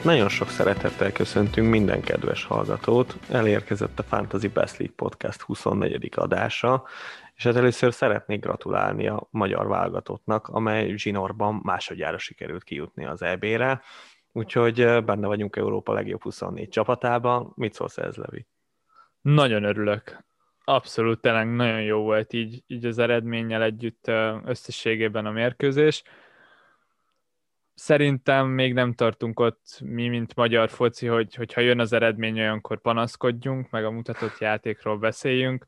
Hát nagyon sok szeretettel köszöntünk minden kedves hallgatót. Elérkezett a Fantasy Best League Podcast 24. adása, és hát először szeretnék gratulálni a magyar válogatottnak, amely zsinórban másodjára sikerült kijutni az EB-re, úgyhogy benne vagyunk Európa legjobb 24 csapatában. Mit szólsz ez, Levi? Nagyon örülök. Abszolút, tényleg nagyon jó volt így, így az eredménnyel együtt összességében a mérkőzés. Szerintem még nem tartunk ott mi, mint magyar foci, hogy, hogy ha jön az eredmény, olyankor panaszkodjunk, meg a mutatott játékról beszéljünk.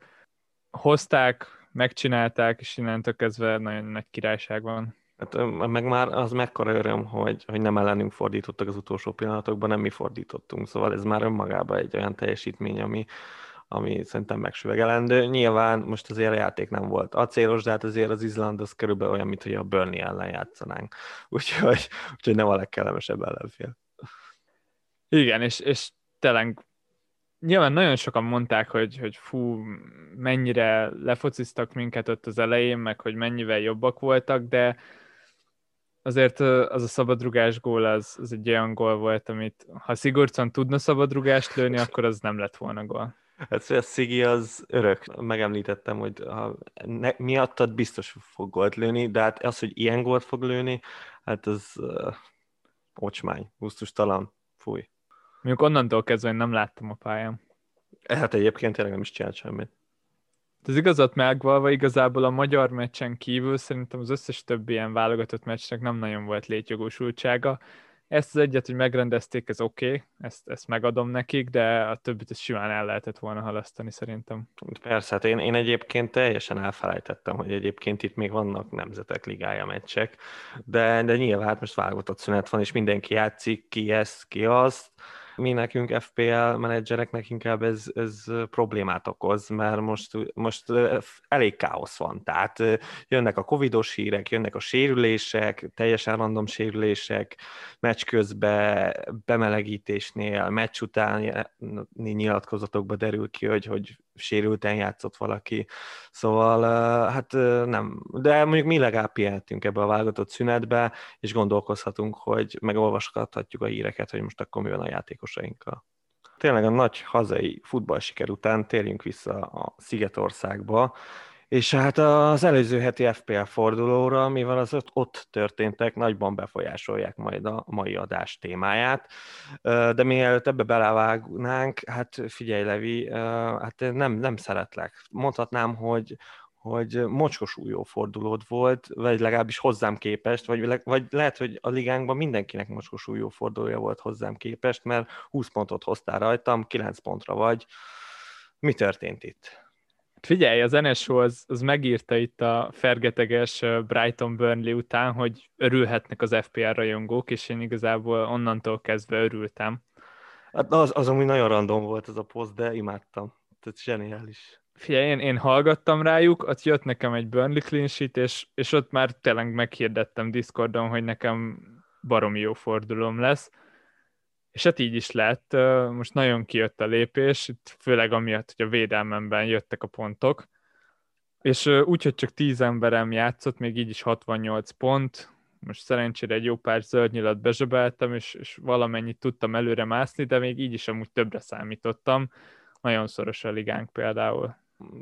Hozták, megcsinálták, és innentől kezdve nagyon nagy királyság van. Hát, meg már az mekkora öröm, hogy, hogy nem ellenünk fordítottak az utolsó pillanatokban, nem mi fordítottunk, szóval ez már önmagában egy olyan teljesítmény, ami, ami szerintem megsüvegelendő. Nyilván most azért a játék nem volt acélos, de hát azért az Izland az körülbelül olyan, mint hogy a Burnley ellen játszanánk. Úgyhogy, úgyhogy nem a legkellemesebb ellenfél. Igen, és, és tényleg nyilván nagyon sokan mondták, hogy, hogy fú, mennyire lefociztak minket ott az elején, meg hogy mennyivel jobbak voltak, de azért az a szabadrugás gól az, az egy olyan gól volt, amit ha Sigurdsson tudna szabadrugást lőni, akkor az nem lett volna gól. Hát a Szigi az örök. Megemlítettem, hogy ha ne, miattad biztos fog gólt lőni, de hát az, hogy ilyen gólt fog lőni, hát az uh, ocsmány, gusztustalan, fúj. Mondjuk onnantól kezdve én nem láttam a pályán. Hát egyébként tényleg nem is csinált semmit. Az igazat megvalva igazából a magyar meccsen kívül szerintem az összes többi ilyen válogatott meccsnek nem nagyon volt létjogosultsága. Ezt az egyet, hogy megrendezték, ez oké, okay, ezt, ezt megadom nekik, de a többit is simán el lehetett volna halasztani szerintem. Persze, hát én, én egyébként teljesen elfelejtettem, hogy egyébként itt még vannak nemzetek ligája meccsek, de, de nyilván hát most válogatott szünet van, és mindenki játszik, ki ezt, ki azt, mi nekünk FPL menedzsereknek inkább ez, ez problémát okoz, mert most, most elég káosz van. Tehát jönnek a covidos hírek, jönnek a sérülések, teljesen random sérülések, meccs közben, bemelegítésnél, meccs utáni nyilatkozatokba derül ki, hogy, hogy sérülten játszott valaki. Szóval hát nem, de mondjuk mi legalább pihenhetünk ebbe a válogatott szünetbe, és gondolkozhatunk, hogy megolvashatjuk a híreket, hogy most akkor mi van a játékosainkkal. Tényleg a nagy hazai futballsiker után térjünk vissza a Szigetországba, és hát az előző heti FPL fordulóra, mivel az ott történtek, nagyban befolyásolják majd a mai adás témáját. De mielőtt ebbe belevágnánk, hát figyelj Levi, hát nem, nem szeretlek. Mondhatnám, hogy, hogy mocskos újó fordulód volt, vagy legalábbis hozzám képest, vagy, le, vagy lehet, hogy a ligánkban mindenkinek mocskos újó fordulója volt hozzám képest, mert 20 pontot hoztál rajtam, 9 pontra vagy. Mi történt itt? Figyelj, az NSO az, az megírta itt a fergeteges Brighton Burnley után, hogy örülhetnek az FPR rajongók, és én igazából onnantól kezdve örültem. Hát az, az ami nagyon random volt ez a poszt, de imádtam. Tehát zseniális. Figyelj, én, én hallgattam rájuk, ott jött nekem egy Burnley clean sheet, és, és ott már tényleg meghirdettem Discordon, hogy nekem baromi jó fordulom lesz és hát így is lett. Most nagyon kijött a lépés, itt főleg amiatt, hogy a védelmemben jöttek a pontok, és úgy, hogy csak 10 emberem játszott, még így is 68 pont, most szerencsére egy jó pár zöld nyilat bezsebeltem, és, és valamennyit tudtam előre mászni, de még így is amúgy többre számítottam. Nagyon szoros a ligánk például.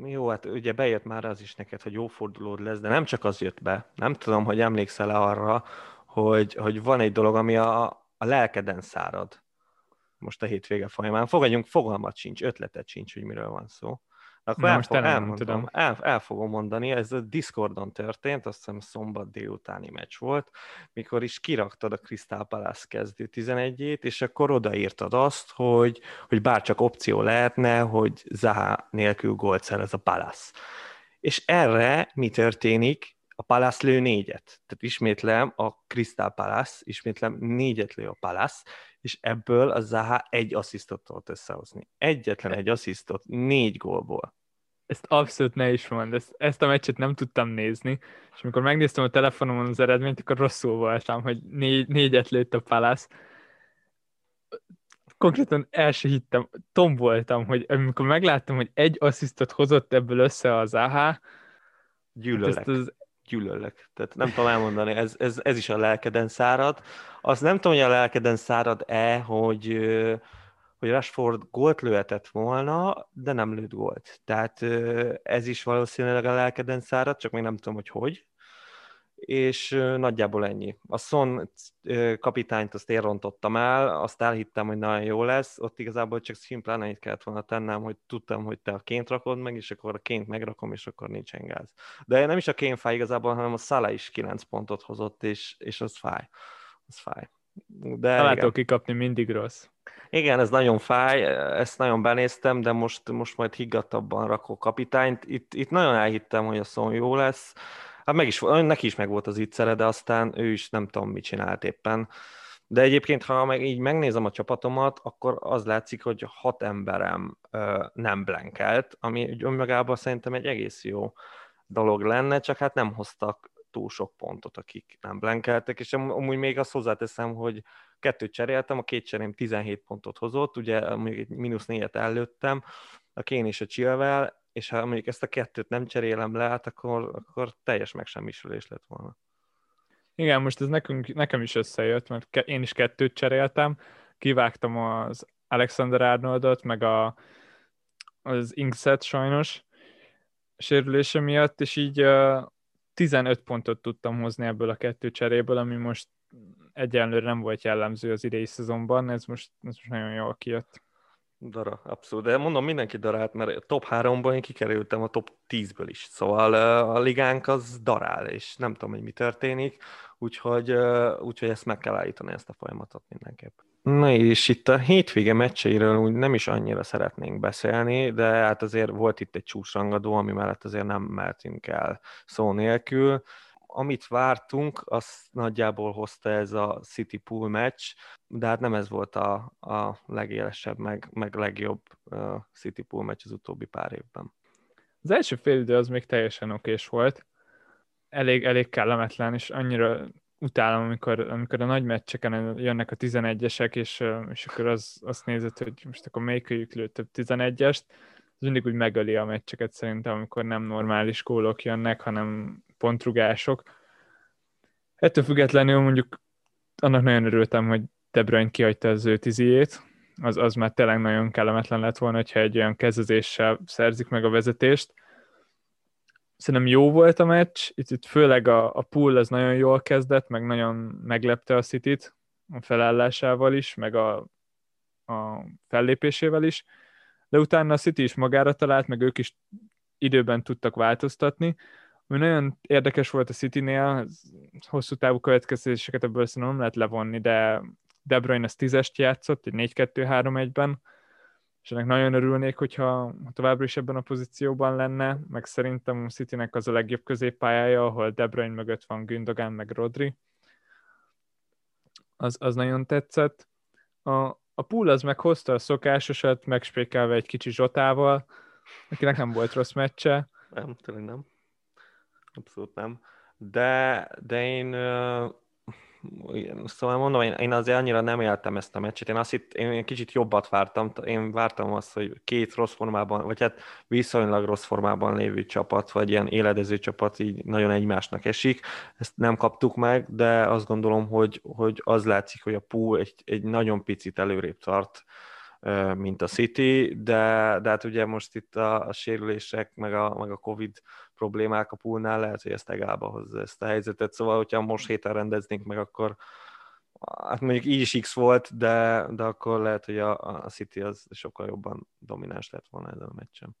Jó, hát ugye bejött már az is neked, hogy jó fordulód lesz, de nem csak az jött be. Nem tudom, hogy emlékszel-e arra, hogy, hogy van egy dolog, ami a, a lelkeden szárad most a hétvége folyamán. Fogadjunk, fogalmat sincs, ötletet sincs, hogy miről van szó. Akkor Na, most elmondom, tudom. El, el fogom mondani, ez a Discordon történt, azt hiszem szombat délutáni meccs volt, mikor is kiraktad a Crystal Palace kezdő 11-ét, és akkor odaírtad azt, hogy, hogy bárcsak opció lehetne, hogy Zaha nélkül gólt ez a Palace. És erre mi történik? A Palace lő négyet. Tehát ismétlem, a Crystal Palace, ismétlem, négyet lő a Palace, és ebből a Zaha egy asszisztot tudott összehozni. Egyetlen egy asszisztot, négy gólból. Ezt abszolút ne is mondd, ezt, ezt a meccset nem tudtam nézni, és amikor megnéztem a telefonomon az eredményt, akkor rosszul voltam, hogy négy, négyet lőtt a Palace. Konkrétan el se hittem, tom voltam, hogy amikor megláttam, hogy egy asszisztot hozott ebből össze az AH, Gyűlölek. Ezt az gyűlöllek. Tehát nem tudom elmondani, ez, ez, ez is a lelkeden szárad. Azt nem tudom, hogy a lelkeden szárad-e, hogy, hogy Rashford gólt lőhetett volna, de nem lőtt gólt. Tehát ez is valószínűleg a lelkeden szárad, csak még nem tudom, hogy hogy és nagyjából ennyi. A Son kapitányt azt én rontottam el, azt elhittem, hogy nagyon jó lesz, ott igazából csak szimplán ennyit kellett volna tennem, hogy tudtam, hogy te a ként rakod meg, és akkor a ként megrakom, és akkor nincsen gáz. De nem is a ként fáj igazából, hanem a Szala is 9 pontot hozott, és, és az fáj. Az fáj. De Találtól kikapni mindig rossz. Igen, ez nagyon fáj, ezt nagyon benéztem, de most, most majd higgadtabban rakok kapitányt. Itt, itt nagyon elhittem, hogy a szó jó lesz Hát meg is, neki is meg volt az ittszere, de aztán ő is nem tudom, mit csinált éppen. De egyébként, ha meg így megnézem a csapatomat, akkor az látszik, hogy hat emberem ö, nem blankelt, ami önmagában szerintem egy egész jó dolog lenne, csak hát nem hoztak túl sok pontot, akik nem blankeltek, és amúgy még azt hozzáteszem, hogy kettőt cseréltem, a két cserém 17 pontot hozott, ugye mondjuk egy mínusz négyet előttem, a Kén és a Chilwell, és ha mondjuk ezt a kettőt nem cserélem le, hát akkor, akkor teljes megsemmisülés lett volna. Igen, most ez nekünk, nekem is összejött, mert én is kettőt cseréltem, kivágtam az Alexander Arnoldot, meg a, az Inkset sajnos sérülése miatt, és így uh, 15 pontot tudtam hozni ebből a kettő cseréből, ami most egyenlőre nem volt jellemző az idei szezonban, ez most, ez most nagyon jól kijött. Dara, abszolút. De mondom, mindenki darált, mert top 3-ban én kikerültem a top 10-ből is. Szóval a ligánk az darál, és nem tudom, hogy mi történik, úgyhogy, úgyhogy ezt meg kell állítani, ezt a folyamatot mindenképp. Na és itt a hétvége meccseiről úgy nem is annyira szeretnénk beszélni, de hát azért volt itt egy csúcsrangadó, ami mellett azért nem mertünk el szó nélkül amit vártunk, az nagyjából hozta ez a City Pool meccs, de hát nem ez volt a, a legélesebb, meg, meg legjobb City Pool meccs az utóbbi pár évben. Az első fél idő az még teljesen okés volt, elég, elég kellemetlen, és annyira utálom, amikor, amikor a nagy meccseken jönnek a 11-esek, és, és akkor az, azt nézed, hogy most akkor melyikőjük lőtt több 11-est, az mindig úgy megöli a meccseket szerintem, amikor nem normális gólok jönnek, hanem pontrugások. Ettől függetlenül mondjuk annak nagyon örültem, hogy De Bruyne kihagyta az ő tiziét, az, az már tényleg nagyon kellemetlen lett volna, hogyha egy olyan kezdezéssel szerzik meg a vezetést. Szerintem jó volt a meccs, itt, itt főleg a, a pool az nagyon jól kezdett, meg nagyon meglepte a city a felállásával is, meg a, a fellépésével is, de utána a City is magára talált, meg ők is időben tudtak változtatni, ami nagyon érdekes volt a City-nél, hosszú távú következtetéseket ebből szerintem nem lehet levonni, de De Bruyne az tízest játszott, egy 4-2-3-1-ben, és ennek nagyon örülnék, hogyha továbbra is ebben a pozícióban lenne, meg szerintem a Citynek az a legjobb középpályája, ahol De Bruyne mögött van Gündogan, meg Rodri. Az, az nagyon tetszett. A, a pool az meghozta a szokásosat, megspékelve egy kicsi Zsotával, akinek nem volt rossz meccse. Nem, tényleg nem. Abszolút nem. De, de én szóval mondom, én, én azért annyira nem éltem ezt a meccset. Én azt itt, én kicsit jobbat vártam. Én vártam azt, hogy két rossz formában, vagy hát viszonylag rossz formában lévő csapat, vagy ilyen éledező csapat így nagyon egymásnak esik. Ezt nem kaptuk meg, de azt gondolom, hogy, hogy az látszik, hogy a Pú egy, egy nagyon picit előrébb tart mint a City, de, de hát ugye most itt a, a sérülések, meg a, meg a Covid problémák a poolnál lehet, hogy ezt egába hozza ezt a helyzetet, szóval hogyha most héten rendeznénk meg, akkor hát mondjuk így is X volt, de, de akkor lehet, hogy a, a City az sokkal jobban domináns lett volna ezen a meccsen.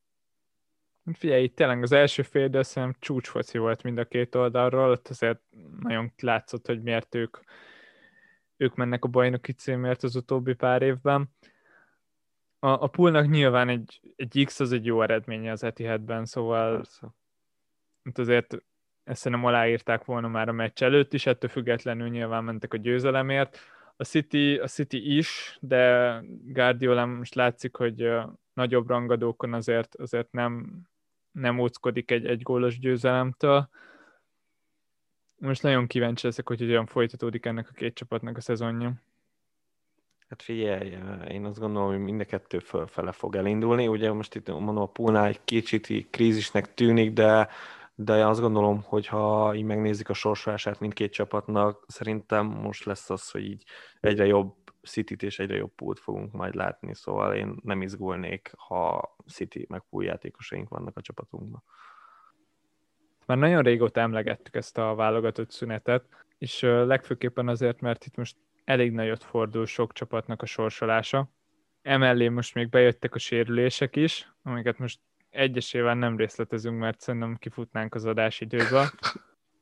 Figyelj, itt tényleg az első fél, de szerintem csúcsfoci volt mind a két oldalról, ott azért nagyon látszott, hogy miért ők, ők mennek a bajnoki címért az utóbbi pár évben a, a poolnak nyilván egy, egy X az egy jó eredménye az Etihadben, szóval Persze. azért ezt nem aláírták volna már a meccs előtt is, ettől függetlenül nyilván mentek a győzelemért. A City, a City is, de Guardiola most látszik, hogy nagyobb rangadókon azért, azért nem, nem óckodik egy, egy gólos győzelemtől. Most nagyon kíváncsi leszek, hogy hogyan folytatódik ennek a két csapatnak a szezonja. Hát figyelj, én azt gondolom, hogy mind a kettő fölfele fog elindulni. Ugye most itt mondom, a Pulnál egy kicsit krízisnek tűnik, de, de azt gondolom, hogy ha így megnézik a sorsolását mindkét csapatnak, szerintem most lesz az, hogy így egyre jobb city és egyre jobb pult fogunk majd látni, szóval én nem izgulnék, ha City meg pool játékosaink vannak a csapatunkban. Már nagyon régóta emlegettük ezt a válogatott szünetet, és legfőképpen azért, mert itt most elég nagyot fordul sok csapatnak a sorsolása. Emellé most még bejöttek a sérülések is, amiket most egyesével nem részletezünk, mert szerintem kifutnánk az adásidőbe.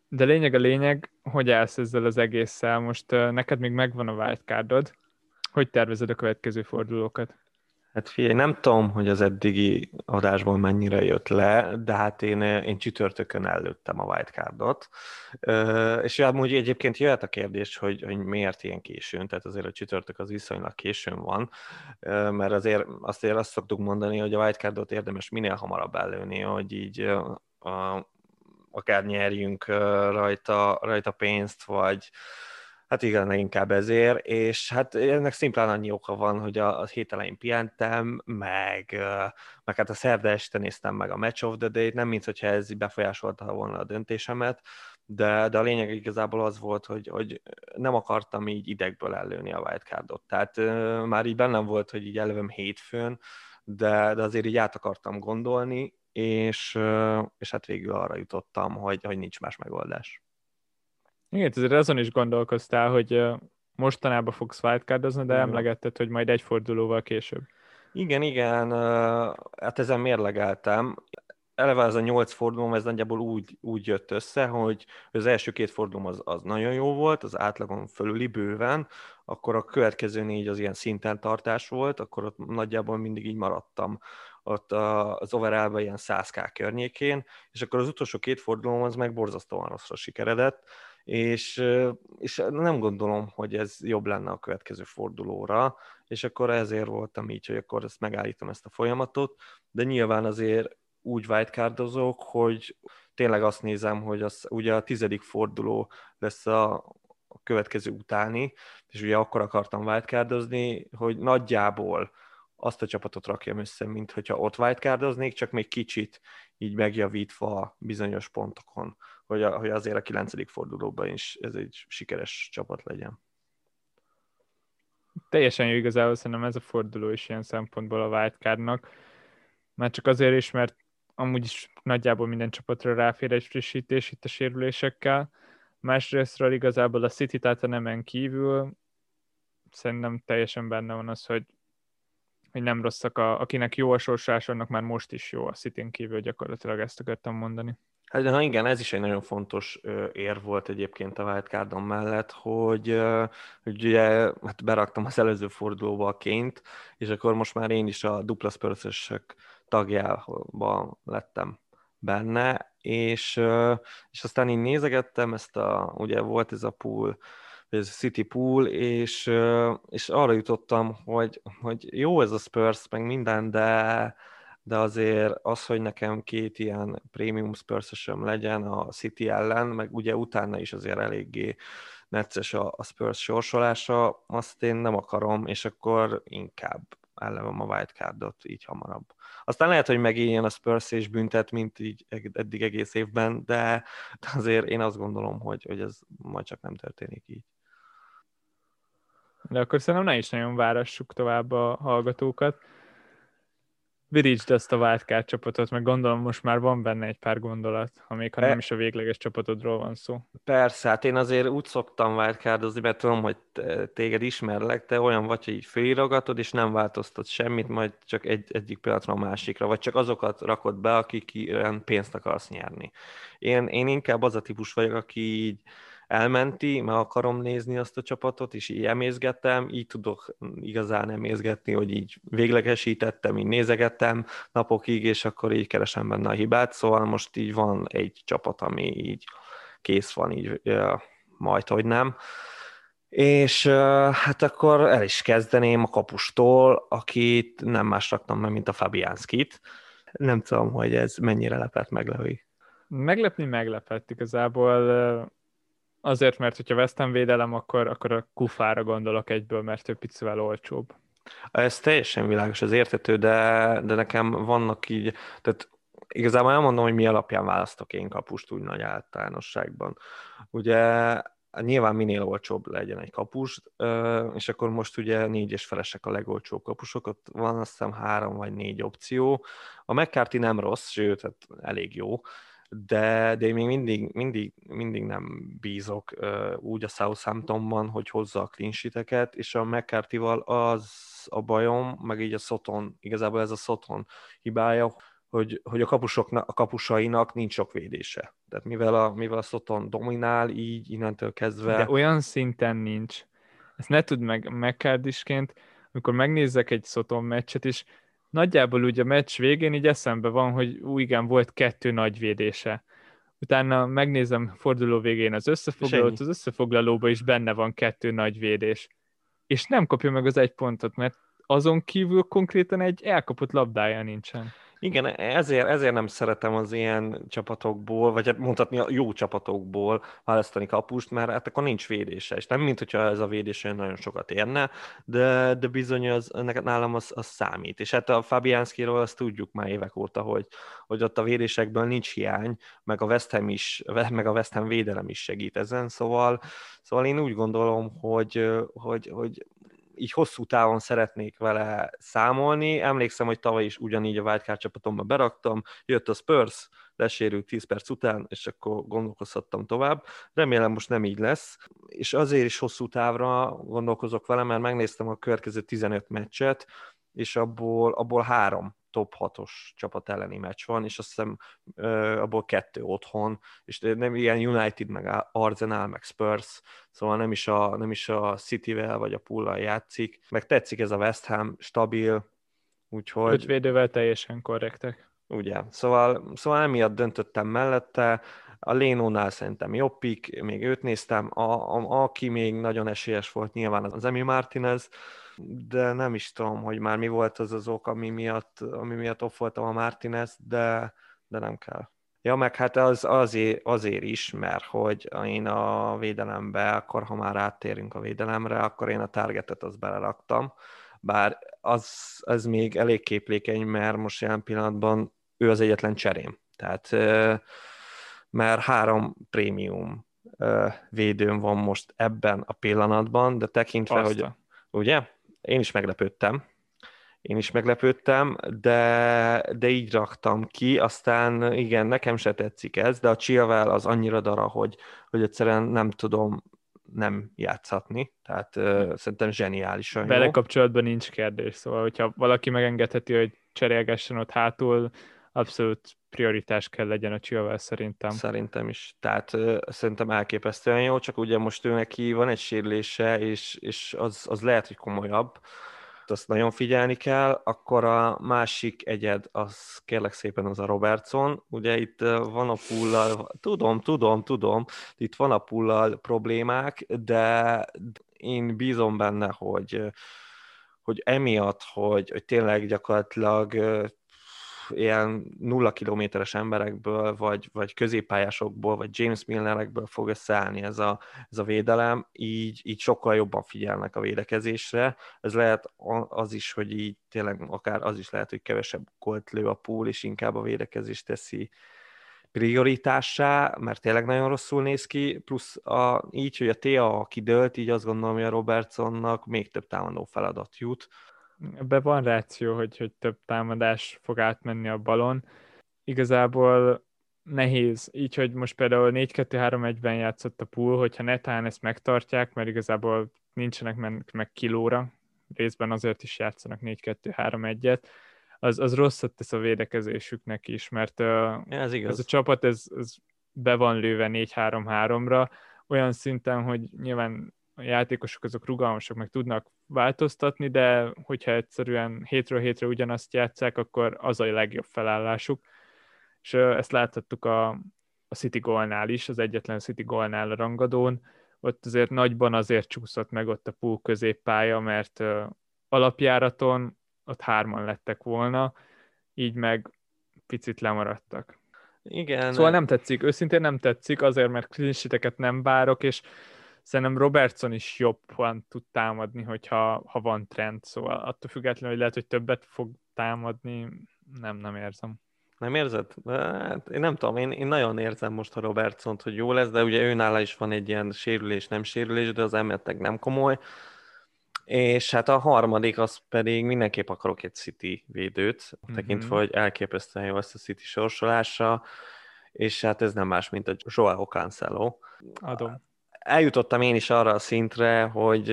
De lényeg a lényeg, hogy állsz ezzel az egésszel. Most neked még megvan a wildcardod. Hogy tervezed a következő fordulókat? Hát figyelj, nem tudom, hogy az eddigi adásból mennyire jött le, de hát én, én csütörtökön előttem a wildcardot, és amúgy egyébként jöhet a kérdés, hogy, hogy miért ilyen későn, tehát azért a csütörtök az viszonylag későn van, mert azért azt, azért azt szoktuk mondani, hogy a wildcardot érdemes minél hamarabb előni, hogy így a, akár nyerjünk rajta, rajta pénzt, vagy, Hát igen, inkább ezért, és hát ennek szimplán annyi oka van, hogy a, a hét elején pihentem, meg, meg hát a szerda este néztem meg a Match of the Day-t, nem mint hogyha ez befolyásolta volna a döntésemet, de, de a lényeg igazából az volt, hogy, hogy nem akartam így idegből előni a wildcardot. Tehát már így bennem volt, hogy így elővem hétfőn, de, de azért így át akartam gondolni, és, és hát végül arra jutottam, hogy, hogy nincs más megoldás. Igen, ezért azon is gondolkoztál, hogy mostanában fogsz wildcardozni, de emlegetted, hogy majd egy fordulóval később. Igen, igen, hát ezen mérlegeltem. Eleve ez a nyolc fordulóm, ez nagyjából úgy, úgy jött össze, hogy az első két fordulóm az, az nagyon jó volt, az átlagon fölüli bőven, akkor a következő négy az ilyen szinten tartás volt, akkor ott nagyjából mindig így maradtam ott az overall ilyen 100k környékén, és akkor az utolsó két fordulóm az meg borzasztóan rosszra sikeredett, és, és nem gondolom, hogy ez jobb lenne a következő fordulóra, és akkor ezért voltam így, hogy akkor ezt megállítom ezt a folyamatot, de nyilván azért úgy wildcardozok, hogy tényleg azt nézem, hogy az ugye a tizedik forduló lesz a, a következő utáni, és ugye akkor akartam wildcardozni, hogy nagyjából azt a csapatot rakjam össze, mint hogyha ott wildcardoznék, csak még kicsit így megjavítva bizonyos pontokon hogy, a, hogy azért a kilencedik fordulóban is ez egy sikeres csapat legyen. Teljesen jó igazából szerintem ez a forduló is ilyen szempontból a wildcardnak. Már csak azért is, mert amúgy is nagyjából minden csapatra ráfér egy frissítés itt a sérülésekkel. Másrésztről igazából a City tehát a nemen kívül szerintem teljesen benne van az, hogy, hogy nem rosszak, a, akinek jó a sorsás, annak már most is jó a City-n kívül, gyakorlatilag ezt akartam mondani. Hát de igen, ez is egy nagyon fontos ér volt egyébként a wildcardon mellett, hogy, hogy ugye hát beraktam az előző fordulóba a ként, és akkor most már én is a dupla spurs tagjában lettem benne, és, és aztán én nézegettem ezt a, ugye volt ez a pool, ez a City Pool, és, és arra jutottam, hogy, hogy jó ez a Spurs, meg minden, de, de azért az, hogy nekem két ilyen premium spurs legyen a City ellen, meg ugye utána is azért eléggé necces a, a Spurs sorsolása, azt én nem akarom, és akkor inkább ellevem a wildcardot így hamarabb. Aztán lehet, hogy megéljen a Spurs és büntet, mint így eddig egész évben, de azért én azt gondolom, hogy, hogy ez majd csak nem történik így. De akkor szerintem ne is nagyon várassuk tovább a hallgatókat virítsd ezt a wildcard csapatot, meg gondolom most már van benne egy pár gondolat, ha még ha nem is a végleges csapatodról van szó. Persze, hát én azért úgy szoktam wildcardozni, mert tudom, hogy téged ismerlek, te olyan vagy, hogy így felirogatod, és nem változtat semmit, majd csak egy, egyik pillanatra a másikra, vagy csak azokat rakod be, akik ilyen pénzt akarsz nyerni. Én, én inkább az a típus vagyok, aki így elmenti, meg akarom nézni azt a csapatot, és így emészgettem, így tudok igazán emészgetni, hogy így véglegesítettem, így nézegettem napokig, és akkor így keresem benne a hibát, szóval most így van egy csapat, ami így kész van, így majd, hogy nem. És hát akkor el is kezdeném a kapustól, akit nem más raktam meg, mint a Fabianskit. Nem tudom, hogy ez mennyire lepett meg, Levi. Meglepni meglepett igazából Azért, mert hogyha Ham védelem, akkor, akkor a kufára gondolok egyből, mert ő picivel olcsóbb. Ez teljesen világos, ez értető, de, de nekem vannak így, tehát igazából elmondom, hogy mi alapján választok én kapust úgy nagy általánosságban. Ugye nyilván minél olcsóbb legyen egy kapus, és akkor most ugye négy és felesek a legolcsóbb kapusok, ott van azt hiszem három vagy négy opció. A McCarthy nem rossz, sőt, hát elég jó, de, de én még mindig, mindig, mindig nem bízok uh, úgy a Southamptonban, hogy hozza a clean és a mccarthy az a bajom, meg így a Soton, igazából ez a Soton hibája, hogy, hogy a, kapusoknak, a kapusainak nincs sok védése. Tehát mivel a, mivel a Soton dominál, így innentől kezdve... De olyan szinten nincs. Ezt ne tudd meg McCardisként, amikor megnézzek egy Soton meccset is, nagyjából ugye a meccs végén így eszembe van, hogy ú, igen, volt kettő nagy védése. Utána megnézem forduló végén az összefoglalót, az összefoglalóban is benne van kettő nagy védés. És nem kapja meg az egy pontot, mert azon kívül konkrétan egy elkapott labdája nincsen. Igen, ezért, ezért nem szeretem az ilyen csapatokból, vagy hát mondhatni a jó csapatokból választani kapust, mert hát akkor nincs védése, és nem mint hogyha ez a védés nagyon sokat érne, de, de bizony az, nálam az, az számít. És hát a Fabianskiról azt tudjuk már évek óta, hogy, hogy ott a védésekből nincs hiány, meg a West Ham, is, meg a West Ham védelem is segít ezen, szóval, szóval én úgy gondolom, hogy, hogy, hogy így hosszú távon szeretnék vele számolni. Emlékszem, hogy tavaly is ugyanígy a wildcard csapatomba beraktam, jött a Spurs, lesérült 10 perc után, és akkor gondolkozhattam tovább. Remélem most nem így lesz, és azért is hosszú távra gondolkozok vele, mert megnéztem a következő 15 meccset, és abból, abból három top 6-os csapat elleni meccs van, és azt hiszem abból kettő otthon, és nem ilyen United, meg Arsenal, meg Spurs, szóval nem is a, nem is a City-vel vagy a Pullal játszik, meg tetszik ez a West Ham, stabil, úgyhogy... Öt védővel teljesen korrektek. Ugye, szóval, szóval emiatt döntöttem mellette, a Lénónál szerintem jobb pick, még őt néztem, a, a, aki még nagyon esélyes volt nyilván az Emi Martinez, de nem is tudom, hogy már mi volt az az ok, ami miatt, ami miatt off voltam a Martinez, de, de nem kell. Ja, meg hát az azért, azért is, mert hogy én a védelembe, akkor ha már áttérünk a védelemre, akkor én a targetet azt beleraktam, bár az, az még elég képlékeny, mert most jelen pillanatban ő az egyetlen cserém. Tehát mert három prémium védőm van most ebben a pillanatban, de tekintve, Aztán. hogy ugye? Én is meglepődtem. Én is meglepődtem, de, de így raktam ki, aztán igen, nekem se tetszik ez, de a Chilwell az annyira dara, hogy, hogy egyszerűen nem tudom nem játszhatni, tehát uh, szerintem zseniálisan Vele jó. kapcsolatban nincs kérdés, szóval hogyha valaki megengedheti, hogy cserélgessen ott hátul, abszolút prioritás kell legyen a Chilwell szerintem. Szerintem is. Tehát szerintem elképesztően jó, csak ugye most ő neki van egy sérülése, és, és az, az lehet, hogy komolyabb. Azt nagyon figyelni kell. Akkor a másik egyed, az kérlek szépen az a Robertson. Ugye itt van a pullal, tudom, tudom, tudom, itt van a pullal problémák, de én bízom benne, hogy hogy emiatt, hogy, hogy tényleg gyakorlatilag ilyen nulla kilométeres emberekből, vagy, vagy középpályásokból, vagy James Millerekből fog összeállni ez a, ez a védelem, így, így sokkal jobban figyelnek a védekezésre. Ez lehet az is, hogy így tényleg akár az is lehet, hogy kevesebb kolt lő a pool, és inkább a védekezést teszi prioritássá, mert tényleg nagyon rosszul néz ki, plusz a, így, hogy a TA kidőlt, így azt gondolom, hogy a Robertsonnak még több támadó feladat jut, Ebben van ráció, hogy, hogy több támadás fog átmenni a balon. Igazából nehéz, így, hogy most például 4-2-3-1-ben játszott a pool, hogyha netán ezt megtartják, mert igazából nincsenek meg, meg kilóra, részben azért is játszanak 4-2-3-1-et, az, az rosszat tesz a védekezésüknek is, mert ja, ez, igaz. ez a csapat ez, ez be van lőve 4-3-3-ra, olyan szinten, hogy nyilván a játékosok azok rugalmasak, meg tudnak változtatni, de hogyha egyszerűen hétről hétre ugyanazt játszák, akkor az a legjobb felállásuk. És ezt láthattuk a, a City Goalnál is, az egyetlen City Goalnál a rangadón, ott azért nagyban azért csúszott meg ott a pool középpálya, mert alapjáraton ott hárman lettek volna, így meg picit lemaradtak. Igen. Szóval nem tetszik, őszintén nem tetszik, azért, mert klinsiteket nem várok, és szerintem Robertson is jobban tud támadni, hogyha ha van trend, szóval attól függetlenül, hogy lehet, hogy többet fog támadni, nem, nem érzem. Nem érzed? Hát, én nem tudom, én, én nagyon érzem most a robertson hogy jó lesz, de ugye őnála is van egy ilyen sérülés, nem sérülés, de az emeltek nem komoly. És hát a harmadik, az pedig mindenképp akarok egy City védőt, mm-hmm. tekintve, hogy elképesztően jó ezt a City sorsolása, és hát ez nem más, mint a Joao Cancelo. Adom eljutottam én is arra a szintre, hogy,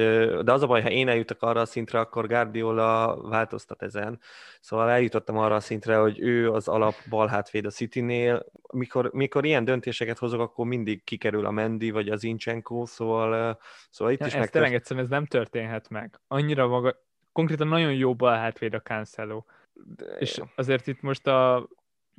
de az a baj, ha én eljutok arra a szintre, akkor Guardiola változtat ezen. Szóval eljutottam arra a szintre, hogy ő az alap balhátvéd a Citynél. Mikor, mikor ilyen döntéseket hozok, akkor mindig kikerül a Mendy vagy az Inchenko, szóval, szóval itt ja, is ez tényleg egyszerűen ez nem történhet meg. Annyira maga, konkrétan nagyon jó balhátvéd a Cancelo. De... És azért itt most a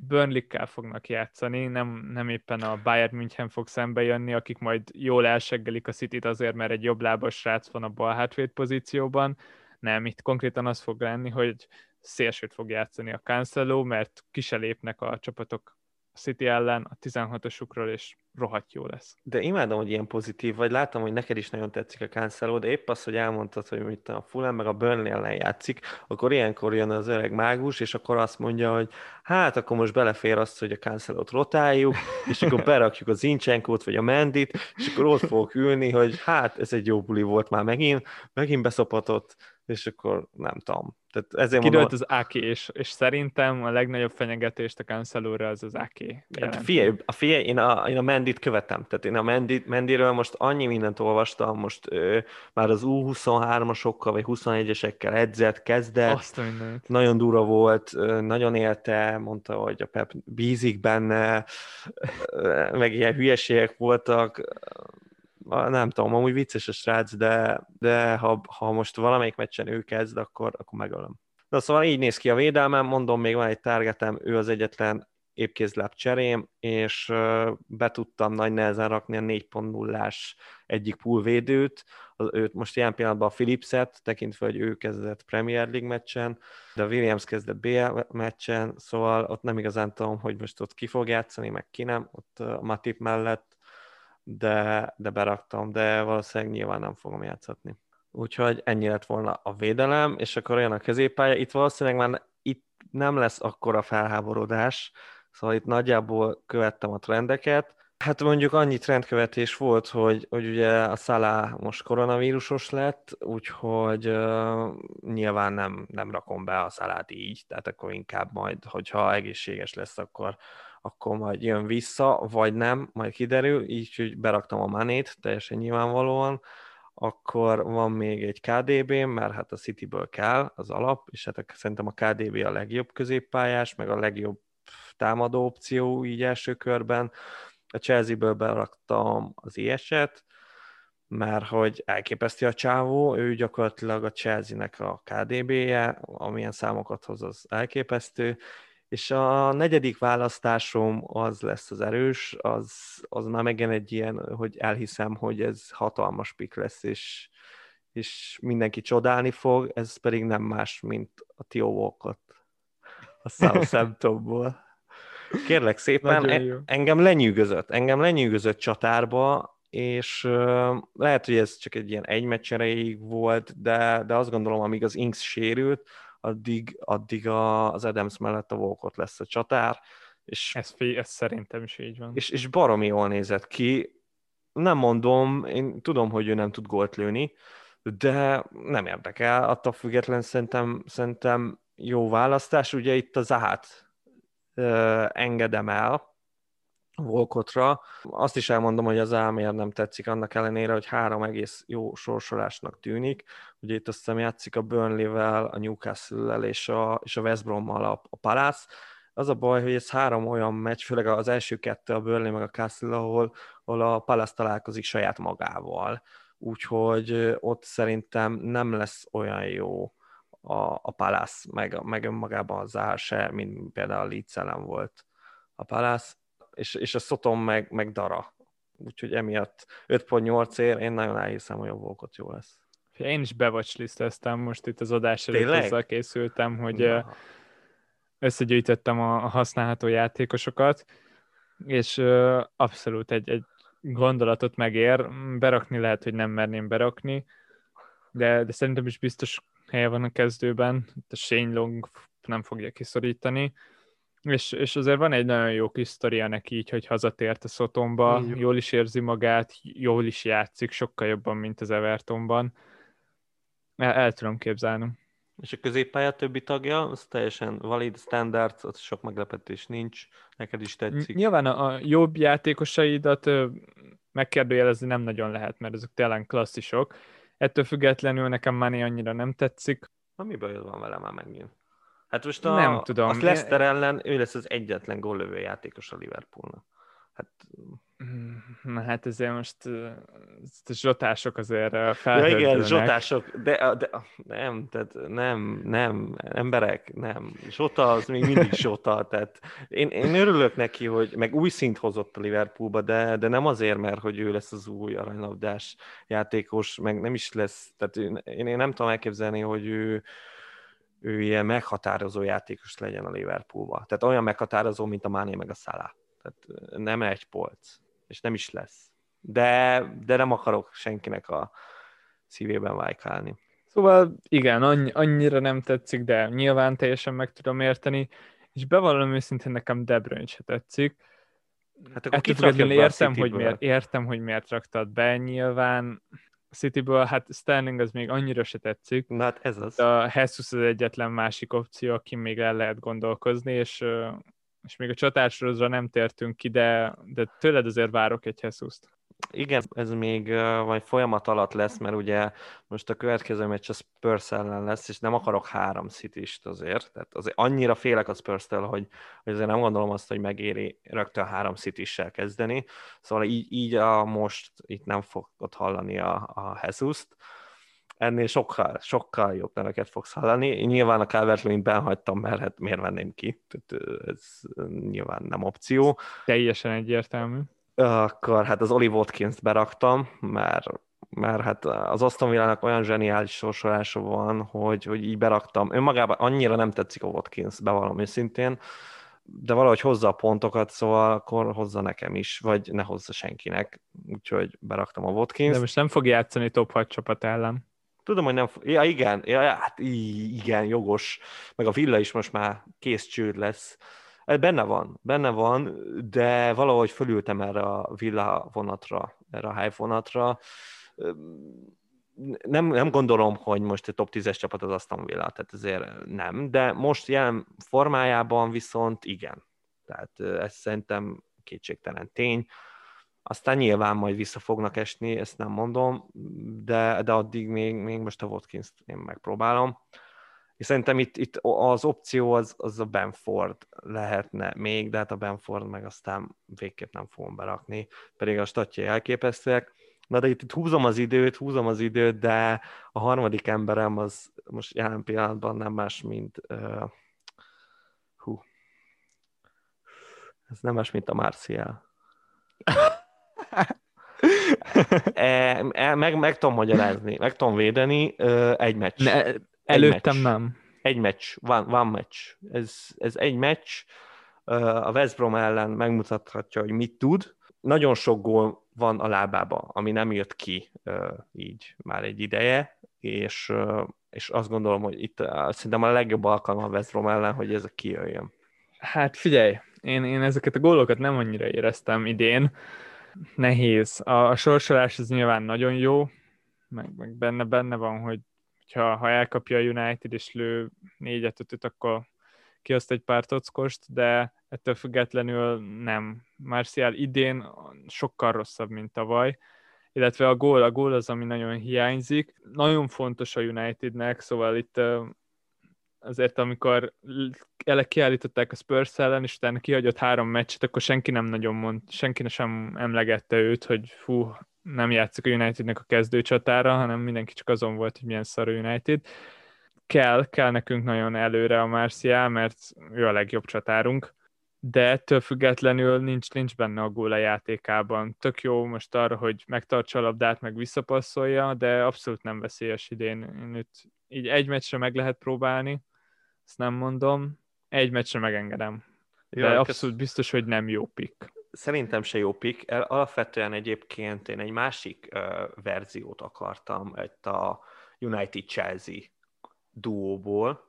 Burnley-kel fognak játszani, nem, nem éppen a Bayern München fog szembe jönni, akik majd jól elseggelik a City-t azért, mert egy jobb lábas srác van a bal hátvéd pozícióban. Nem, itt konkrétan az fog lenni, hogy szélsőt fog játszani a Cancelo, mert kiselépnek a csapatok City ellen a 16-osukról, és rohadt jó lesz. De imádom, hogy ilyen pozitív vagy. Látom, hogy neked is nagyon tetszik a Cancelo, de épp az, hogy elmondtad, hogy mit a Fulham meg a Burnley ellen játszik, akkor ilyenkor jön az öreg mágus, és akkor azt mondja, hogy hát akkor most belefér azt, hogy a Cancelot rotáljuk, és akkor berakjuk az Incsenkót, vagy a Mendit, és akkor ott fogok ülni, hogy hát ez egy jó buli volt már megint, megint beszopatott, és akkor nem tudom. Tehát ezért Kidőlt mondom, az AK, és, és szerintem a legnagyobb fenyegetést a cancelo az az AK. Hát figyelj, a figyelj, én a, én a Mendit követem, tehát én a Mendit, Mendiről most annyi mindent olvastam, most ő, már az U23-asokkal, vagy 21-esekkel edzett, kezdett, Azt nagyon dura volt, nagyon élte, mondta, hogy a Pep bízik benne, meg ilyen hülyeségek voltak, nem tudom, amúgy vicces a srác, de, de ha, ha most valamelyik meccsen ő kezd, akkor, akkor megölöm. Na szóval így néz ki a védelmem, mondom, még van egy targetem, ő az egyetlen épkézláb cserém, és be tudtam nagy nehezen rakni a 4.0-ás egyik poolvédőt, őt most ilyen pillanatban a Philipset, tekintve, hogy ő kezdett Premier League meccsen, de Williams kezdett BL meccsen, szóval ott nem igazán tudom, hogy most ott ki fog játszani, meg ki nem, ott a Matip mellett de, de beraktam, de valószínűleg nyilván nem fogom játszatni. Úgyhogy ennyi lett volna a védelem, és akkor olyan a középpálya. Itt valószínűleg már itt nem lesz akkora felháborodás, szóval itt nagyjából követtem a trendeket. Hát mondjuk annyi trendkövetés volt, hogy, hogy ugye a Szalá most koronavírusos lett, úgyhogy uh, nyilván nem, nem rakom be a Szalát így, tehát akkor inkább majd, hogyha egészséges lesz, akkor, akkor majd jön vissza, vagy nem, majd kiderül, így, hogy beraktam a manét, teljesen nyilvánvalóan, akkor van még egy KDB, mert hát a Cityből kell az alap, és hát szerintem a KDB a legjobb középpályás, meg a legjobb támadó opció így első körben. A Chelsea-ből beraktam az IS-et, mert hogy elképeszti a csávó, ő gyakorlatilag a Chelsea-nek a KDB-je, amilyen számokat hoz, az elképesztő, és a negyedik választásom az lesz az erős, az, az már megint egy ilyen, hogy elhiszem, hogy ez hatalmas pik lesz, és, és mindenki csodálni fog, ez pedig nem más, mint a Tio Walcott a Southamptonból. Kérlek szépen, e- engem lenyűgözött, engem lenyűgözött csatárba, és uh, lehet, hogy ez csak egy ilyen egy meccs volt, de, de azt gondolom, amíg az Inks sérült, addig, addig a, az Adams mellett a Volkot lesz a csatár. És, ez, ez szerintem is így van. És, és baromi jól nézett ki. Nem mondom, én tudom, hogy ő nem tud gólt lőni, de nem érdekel, attól független szerintem, szerintem jó választás. Ugye itt a Zahát engedem el, Volkotra. Azt is elmondom, hogy az álmér nem tetszik annak ellenére, hogy három egész jó sorsolásnak tűnik. Ugye itt azt hiszem játszik a Burnley-vel, a Newcastle-lel és a, és a West Brom-mal a, a Palace. Az a baj, hogy ez három olyan meccs, főleg az első kettő a Burnley meg a Castle, ahol, ahol a Palace találkozik saját magával. Úgyhogy ott szerintem nem lesz olyan jó a, a Palace, meg, meg önmagában a Zár se, mint például a Leeds ellen volt a Palace és, és a Szotom meg, meg Dara. Úgyhogy emiatt 5.8 ér, én nagyon elhiszem, hogy a Volkot jó lesz. Én is bevacsliszteztem, most itt az adás előtt azzal készültem, hogy Na. összegyűjtöttem a használható játékosokat, és abszolút egy, egy gondolatot megér. Berakni lehet, hogy nem merném berakni, de, de szerintem is biztos helye van a kezdőben. A Shane Long nem fogja kiszorítani És, és azért van egy nagyon jó kis sztoria neki így, hogy hazatért a Szotomba, jól is érzi magát, jól is játszik, sokkal jobban, mint az Evertonban. El, el tudom képzelni. És a középpálya többi tagja, az teljesen valid, standard, ott sok meglepetés nincs, neked is tetszik. Nyilván a, a jobb játékosaidat megkérdőjelezni nem nagyon lehet, mert ezek tényleg klasszisok. Ettől függetlenül nekem Mani annyira nem tetszik. Na mi baj van vele már megint? Hát most a, nem tudom. a Leicester ellen ő lesz az egyetlen góllövő játékos a Liverpoolnak. Hát Mm, na hát ezért most zsotások azért Ja igen, zsotások, de, de nem, tehát nem, nem, emberek, nem. Zsota az még mindig zsota, tehát én, én örülök neki, hogy meg új szint hozott a Liverpoolba, de, de nem azért, mert hogy ő lesz az új aranylabdás játékos, meg nem is lesz, tehát én, én nem tudom elképzelni, hogy ő, ő ilyen meghatározó játékos legyen a Liverpoolba. Tehát olyan meghatározó, mint a Máné meg a Salah. Tehát nem egy polc és nem is lesz. De, de nem akarok senkinek a szívében vájkálni. Szóval igen, annyi, annyira nem tetszik, de nyilván teljesen meg tudom érteni, és bevallom őszintén nekem De Bruyne se tetszik. Hát akkor Ettől értem, hogy miért, értem, hogy miért raktad be, nyilván Cityből, hát Sterling az még annyira se tetszik. Na hát ez az. A Jesus az egyetlen másik opció, aki még el lehet gondolkozni, és és még a csatársorozra nem tértünk ki, de, de tőled azért várok egy Jesus-t. Igen, ez még majd folyamat alatt lesz, mert ugye most a következő meccs a Spurs ellen lesz, és nem akarok három city azért, tehát azért annyira félek a spurs hogy, hogy azért nem gondolom azt, hogy megéri rögtön három city kezdeni, szóval így, így a most itt nem fogod hallani a, a Jesus-t, ennél sokkal, sokkal jobb neveket fogsz hallani. Nyilván a calvert benhagytam, mert hát miért venném ki? Tehát ez nyilván nem opció. Teljesen egyértelmű. Akkor hát az Oli Watkins-t beraktam, mert mert hát az Aston Villa-nak olyan zseniális sorsolása van, hogy, hogy így beraktam. Önmagában annyira nem tetszik a Watkins, bevallom őszintén, de valahogy hozza a pontokat, szóval akkor hozza nekem is, vagy ne hozza senkinek. Úgyhogy beraktam a Watkins. De most nem fog játszani top 6 csapat ellen. Tudom, hogy nem... Ja, igen, ja, hát igen, jogos. Meg a villa is most már kész csőd lesz. Benne van, benne van, de valahogy fölültem erre a villa vonatra, erre a hype vonatra. Nem, nem gondolom, hogy most egy top 10-es csapat az Aston Villa, tehát ezért nem, de most jelen formájában viszont igen. Tehát ez szerintem kétségtelen tény. Aztán nyilván majd vissza fognak esni, ezt nem mondom, de, de addig még, még most a Watkins-t én megpróbálom. És szerintem itt, itt az opció az, az a Benford lehetne még, de hát a Benford meg aztán végképp nem fogom berakni, pedig a statjai elképesztőek. Na de itt, itt húzom az időt, húzom az időt, de a harmadik emberem az most jelen pillanatban nem más, mint uh, hú, ez nem más, mint a Marcial. e, e, meg, meg tudom magyarázni, meg tudom védeni, egy meccs. Ne, előttem meccs. nem. Egy meccs, van, van meccs. Ez, ez egy meccs, a West Brom ellen megmutathatja, hogy mit tud. Nagyon sok gól van a lábába, ami nem jött ki így már egy ideje, és, és azt gondolom, hogy itt szerintem a legjobb alkalom a West Brom ellen, hogy ez a kijöjjön. Hát figyelj, én, én ezeket a gólokat nem annyira éreztem idén, nehéz. A, a sorsolás az nyilván nagyon jó, meg, meg benne, benne van, hogy ha, ha elkapja a United és lő négyet, ötöt, akkor kioszt egy pár tockost, de ettől függetlenül nem. Marcial idén sokkal rosszabb, mint tavaly, illetve a gól, a gól az, ami nagyon hiányzik. Nagyon fontos a Unitednek, szóval itt azért amikor ele kiállították a Spurs ellen, és utána kihagyott három meccset, akkor senki nem nagyon mond, senki sem emlegette őt, hogy fú, nem játszik a Unitednek a kezdőcsatára, hanem mindenki csak azon volt, hogy milyen szar a United. Kell, kell nekünk nagyon előre a Marcial, mert ő a legjobb csatárunk, de ettől függetlenül nincs, nincs benne a gól a játékában. Tök jó most arra, hogy megtartsa a labdát, meg visszapasszolja, de abszolút nem veszélyes idén. Én őt így egy meccsre meg lehet próbálni, ezt nem mondom, egy meccsre megengedem. De ja, abszolút biztos, hogy nem jó pick. Szerintem se jó pick. Alapvetően egyébként én egy másik uh, verziót akartam, egy a United-Chelsea duóból.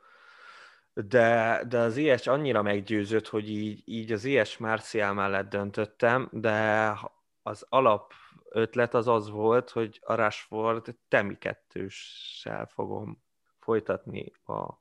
de, de az ilyes annyira meggyőzött, hogy így, így az ilyes Marcial mellett döntöttem, de az alap ötlet az az volt, hogy a Rashford temi kettőssel fogom folytatni a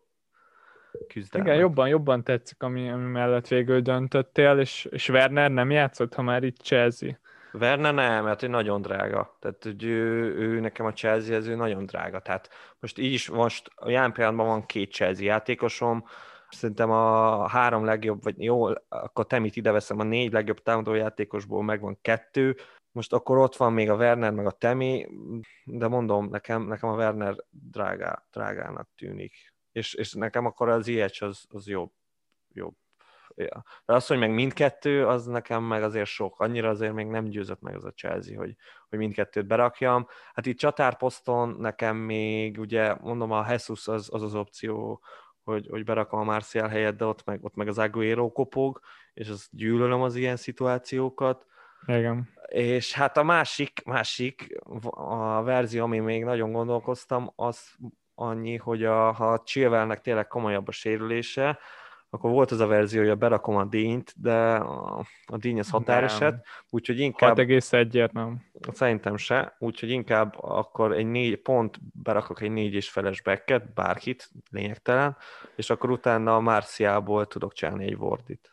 küzdelmet. Igen, jobban, jobban tetszik, ami, ami mellett végül döntöttél, és, és Werner nem játszott, ha már itt Chelsea. Werner nem, mert ő nagyon drága. Tehát hogy ő, ő nekem a Chelsea, ez ő nagyon drága. Tehát most így is, most a jelen pillanatban van két Chelsea játékosom, szerintem a három legjobb, vagy jó, akkor Temit ide veszem, a négy legjobb támadó játékosból megvan kettő, most akkor ott van még a Werner, meg a Temi, de mondom, nekem, nekem a Werner drágá, drágának tűnik. És, és nekem akkor az IH az, az jobb. jobb. Ja. De az, hogy meg mindkettő, az nekem meg azért sok. Annyira azért még nem győzött meg az a Chelsea, hogy, hogy mindkettőt berakjam. Hát itt csatárposzton nekem még, ugye mondom, a Jesus az az, az opció, hogy, hogy berakom a Marcial helyet, de ott meg, ott meg az Aguero kopog, és az gyűlölöm az ilyen szituációkat. Igen. És hát a másik, másik a verzió, ami még nagyon gondolkoztam, az annyi, hogy a, ha a Chilwellnek tényleg komolyabb a sérülése, akkor volt az a verzió, hogy berakom a dínyt, de a, a díny az határeset, úgyhogy inkább... 6,1-et nem. Szerintem se, úgyhogy inkább akkor egy négy pont berakok egy négy és feles backet, bárkit, lényegtelen, és akkor utána a Marciából tudok csinálni egy Wordit.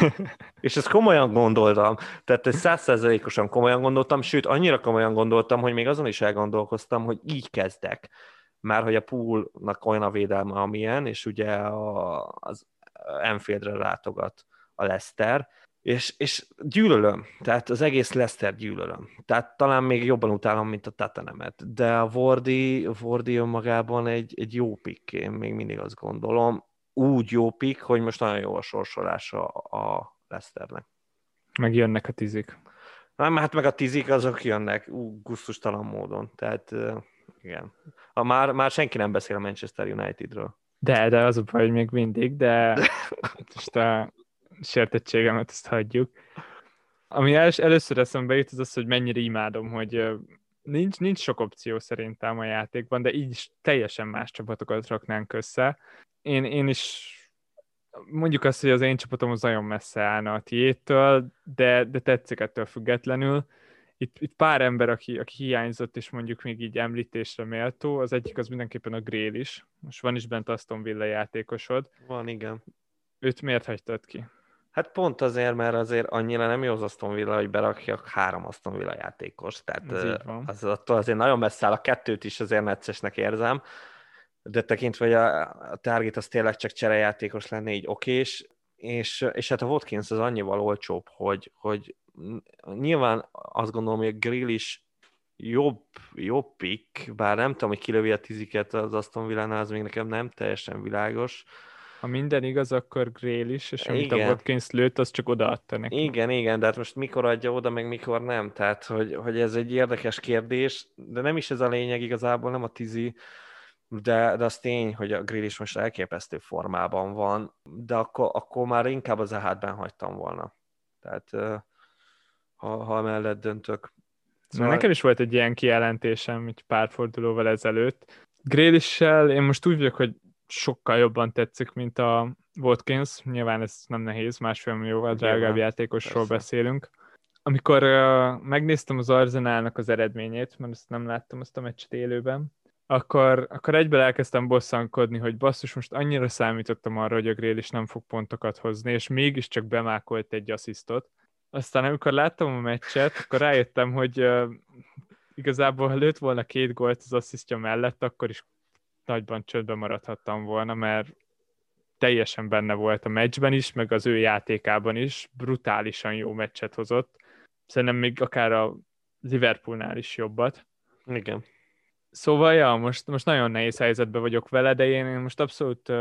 és ezt komolyan gondoltam, tehát ezt százszerzelékosan komolyan gondoltam, sőt, annyira komolyan gondoltam, hogy még azon is elgondolkoztam, hogy így kezdek. Már hogy a poolnak olyan a védelme, amilyen, és ugye a, az Enfieldre látogat a Leicester, és, és gyűlölöm, tehát az egész Leicester gyűlölöm. Tehát talán még jobban utálom, mint a Tatanemet, de a Vordi, Vordi önmagában egy, egy jó pick, én még mindig azt gondolom úgy jó pik, hogy most nagyon jó a sorsolása a Leicesternek. Meg jönnek a tizik. Nem, hát meg a tizik azok jönnek ú, gusztustalan módon. Tehát igen. A már, már senki nem beszél a Manchester Unitedről. De, de az a baj, hogy még mindig, de most a sértettségemet ezt hagyjuk. Ami el, először eszembe jut, az az, hogy mennyire imádom, hogy nincs, nincs sok opció szerintem a játékban, de így is teljesen más csapatokat raknánk össze, én, én is mondjuk azt, hogy az én csapatom az nagyon messze állna a tiéttől, de, de tetszik ettől függetlenül. Itt, itt pár ember, aki, aki hiányzott, és mondjuk még így említésre méltó, az egyik az mindenképpen a Grél is. Most van is bent Aston Villa játékosod. Van, igen. Őt miért hagytad ki? Hát pont azért, mert azért annyira nem jó az Aston Villa, hogy berakjak három Aston Villa játékos. Tehát az, attól azért nagyon messze áll, a kettőt is azért neccesnek érzem de tekintve, hogy a, a target az tényleg csak cserejátékos lenne, így okés, és, és hát a Watkins az annyival olcsóbb, hogy, hogy nyilván azt gondolom, hogy a Grill is jobb, jobb pick, bár nem tudom, hogy kilövi a tiziket az Aston Villánál, az még nekem nem teljesen világos. Ha minden igaz, akkor Grail is, és amit igen. a Watkins lőtt, az csak odaadta neki. Igen, igen, de hát most mikor adja oda, meg mikor nem, tehát hogy, hogy ez egy érdekes kérdés, de nem is ez a lényeg igazából, nem a tizi, de, de az tény, hogy a grill is most elképesztő formában van, de akkor, akkor már inkább az ehátben hagytam volna. Tehát ha, ha mellett döntök. Szóval... Nekem is volt egy ilyen kijelentésem, egy pár fordulóval ezelőtt. Grélissel én most úgy vagyok, hogy sokkal jobban tetszik, mint a Watkins. Nyilván ez nem nehéz, másfél millióval drágább játékosról persze. beszélünk. Amikor uh, megnéztem az Arzenálnak az eredményét, mert ezt nem láttam azt a meccset élőben, akkor, akkor egyből elkezdtem bosszankodni, hogy basszus, most annyira számítottam arra, hogy a Grél is nem fog pontokat hozni, és mégiscsak bemákolt egy asszisztot. Aztán amikor láttam a meccset, akkor rájöttem, hogy uh, igazából ha lőtt volna két gólt az asszisztja mellett, akkor is nagyban csődbe maradhattam volna, mert teljesen benne volt a meccsben is, meg az ő játékában is, brutálisan jó meccset hozott. Szerintem még akár a Liverpoolnál is jobbat. Igen. Szóval, ja, most, most nagyon nehéz helyzetben vagyok vele, de én, én most abszolút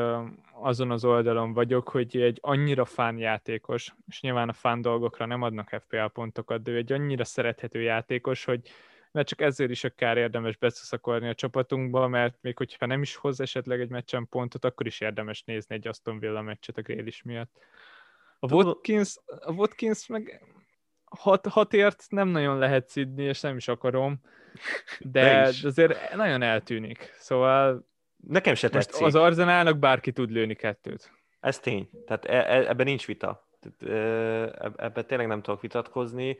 azon az oldalon vagyok, hogy egy annyira fán játékos, és nyilván a fán dolgokra nem adnak FPL pontokat, de ő egy annyira szerethető játékos, hogy mert csak ezért is akár érdemes beszaszakolni a csapatunkba, mert még hogyha nem is hoz esetleg egy meccsen pontot, akkor is érdemes nézni egy Aston Villa meccset a Grélis miatt. A Watkins, a Watkins meg hat, hatért nem nagyon lehet szidni, és nem is akarom, de, de azért nagyon eltűnik. Szóval Nekem se Most tetszik. az Arzenálnak bárki tud lőni kettőt. Ez tény. Tehát e- e- ebben nincs vita. Tehát, e- ebben tényleg nem tudok vitatkozni,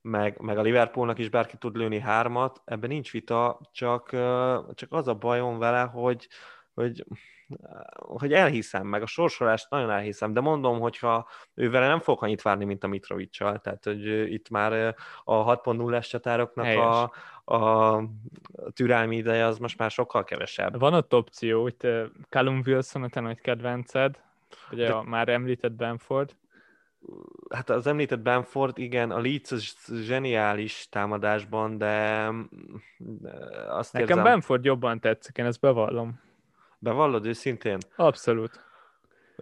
meg, meg a Liverpoolnak is bárki tud lőni hármat, ebben nincs vita, csak, csak az a bajom vele, hogy, hogy, hogy elhiszem, meg a sorsolást nagyon elhiszem, de mondom, hogyha ő vele nem fogok annyit várni, mint a Mitrovicsal, tehát hogy itt már a 6.0-es csatároknak Helyes. a, a türelmi ideje az most már sokkal kevesebb. Van ott opció, hogy te Callum Wilson a te nagy kedvenced, ugye De- a már említett Benford. Hát az említett Benford, igen, a Leeds zseniális támadásban, de, de azt Nekem érzem, Benford jobban tetszik, én ezt bevallom. Bevallod őszintén? Abszolút.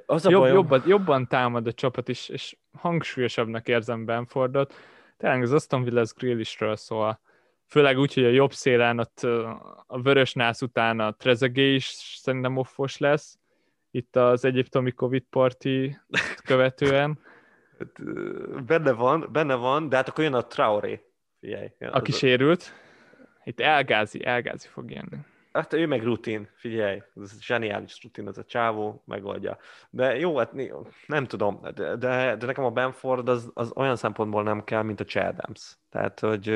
Az a Jobb, bajom, jobban, jobban támad a csapat is, és hangsúlyosabbnak érzem Benfordot. Tényleg az Aston Villa Grealishről szól. Főleg úgy, hogy a jobb szélen ott a vörös nász után a Trezegé is szerintem offos lesz. Itt az egyiptomi Covid parti követően. Hát, benne van, benne van, de hát akkor jön a Traoré. Figyelj. Aki az- sérült. Itt elgázi, elgázi fog jönni. Hát ő meg rutin, figyelj, ez zseniális rutin az a csávó, megoldja. De jó, hát nem tudom, de, de, de nekem a Benford az, az olyan szempontból nem kell, mint a Chadams. Tehát, hogy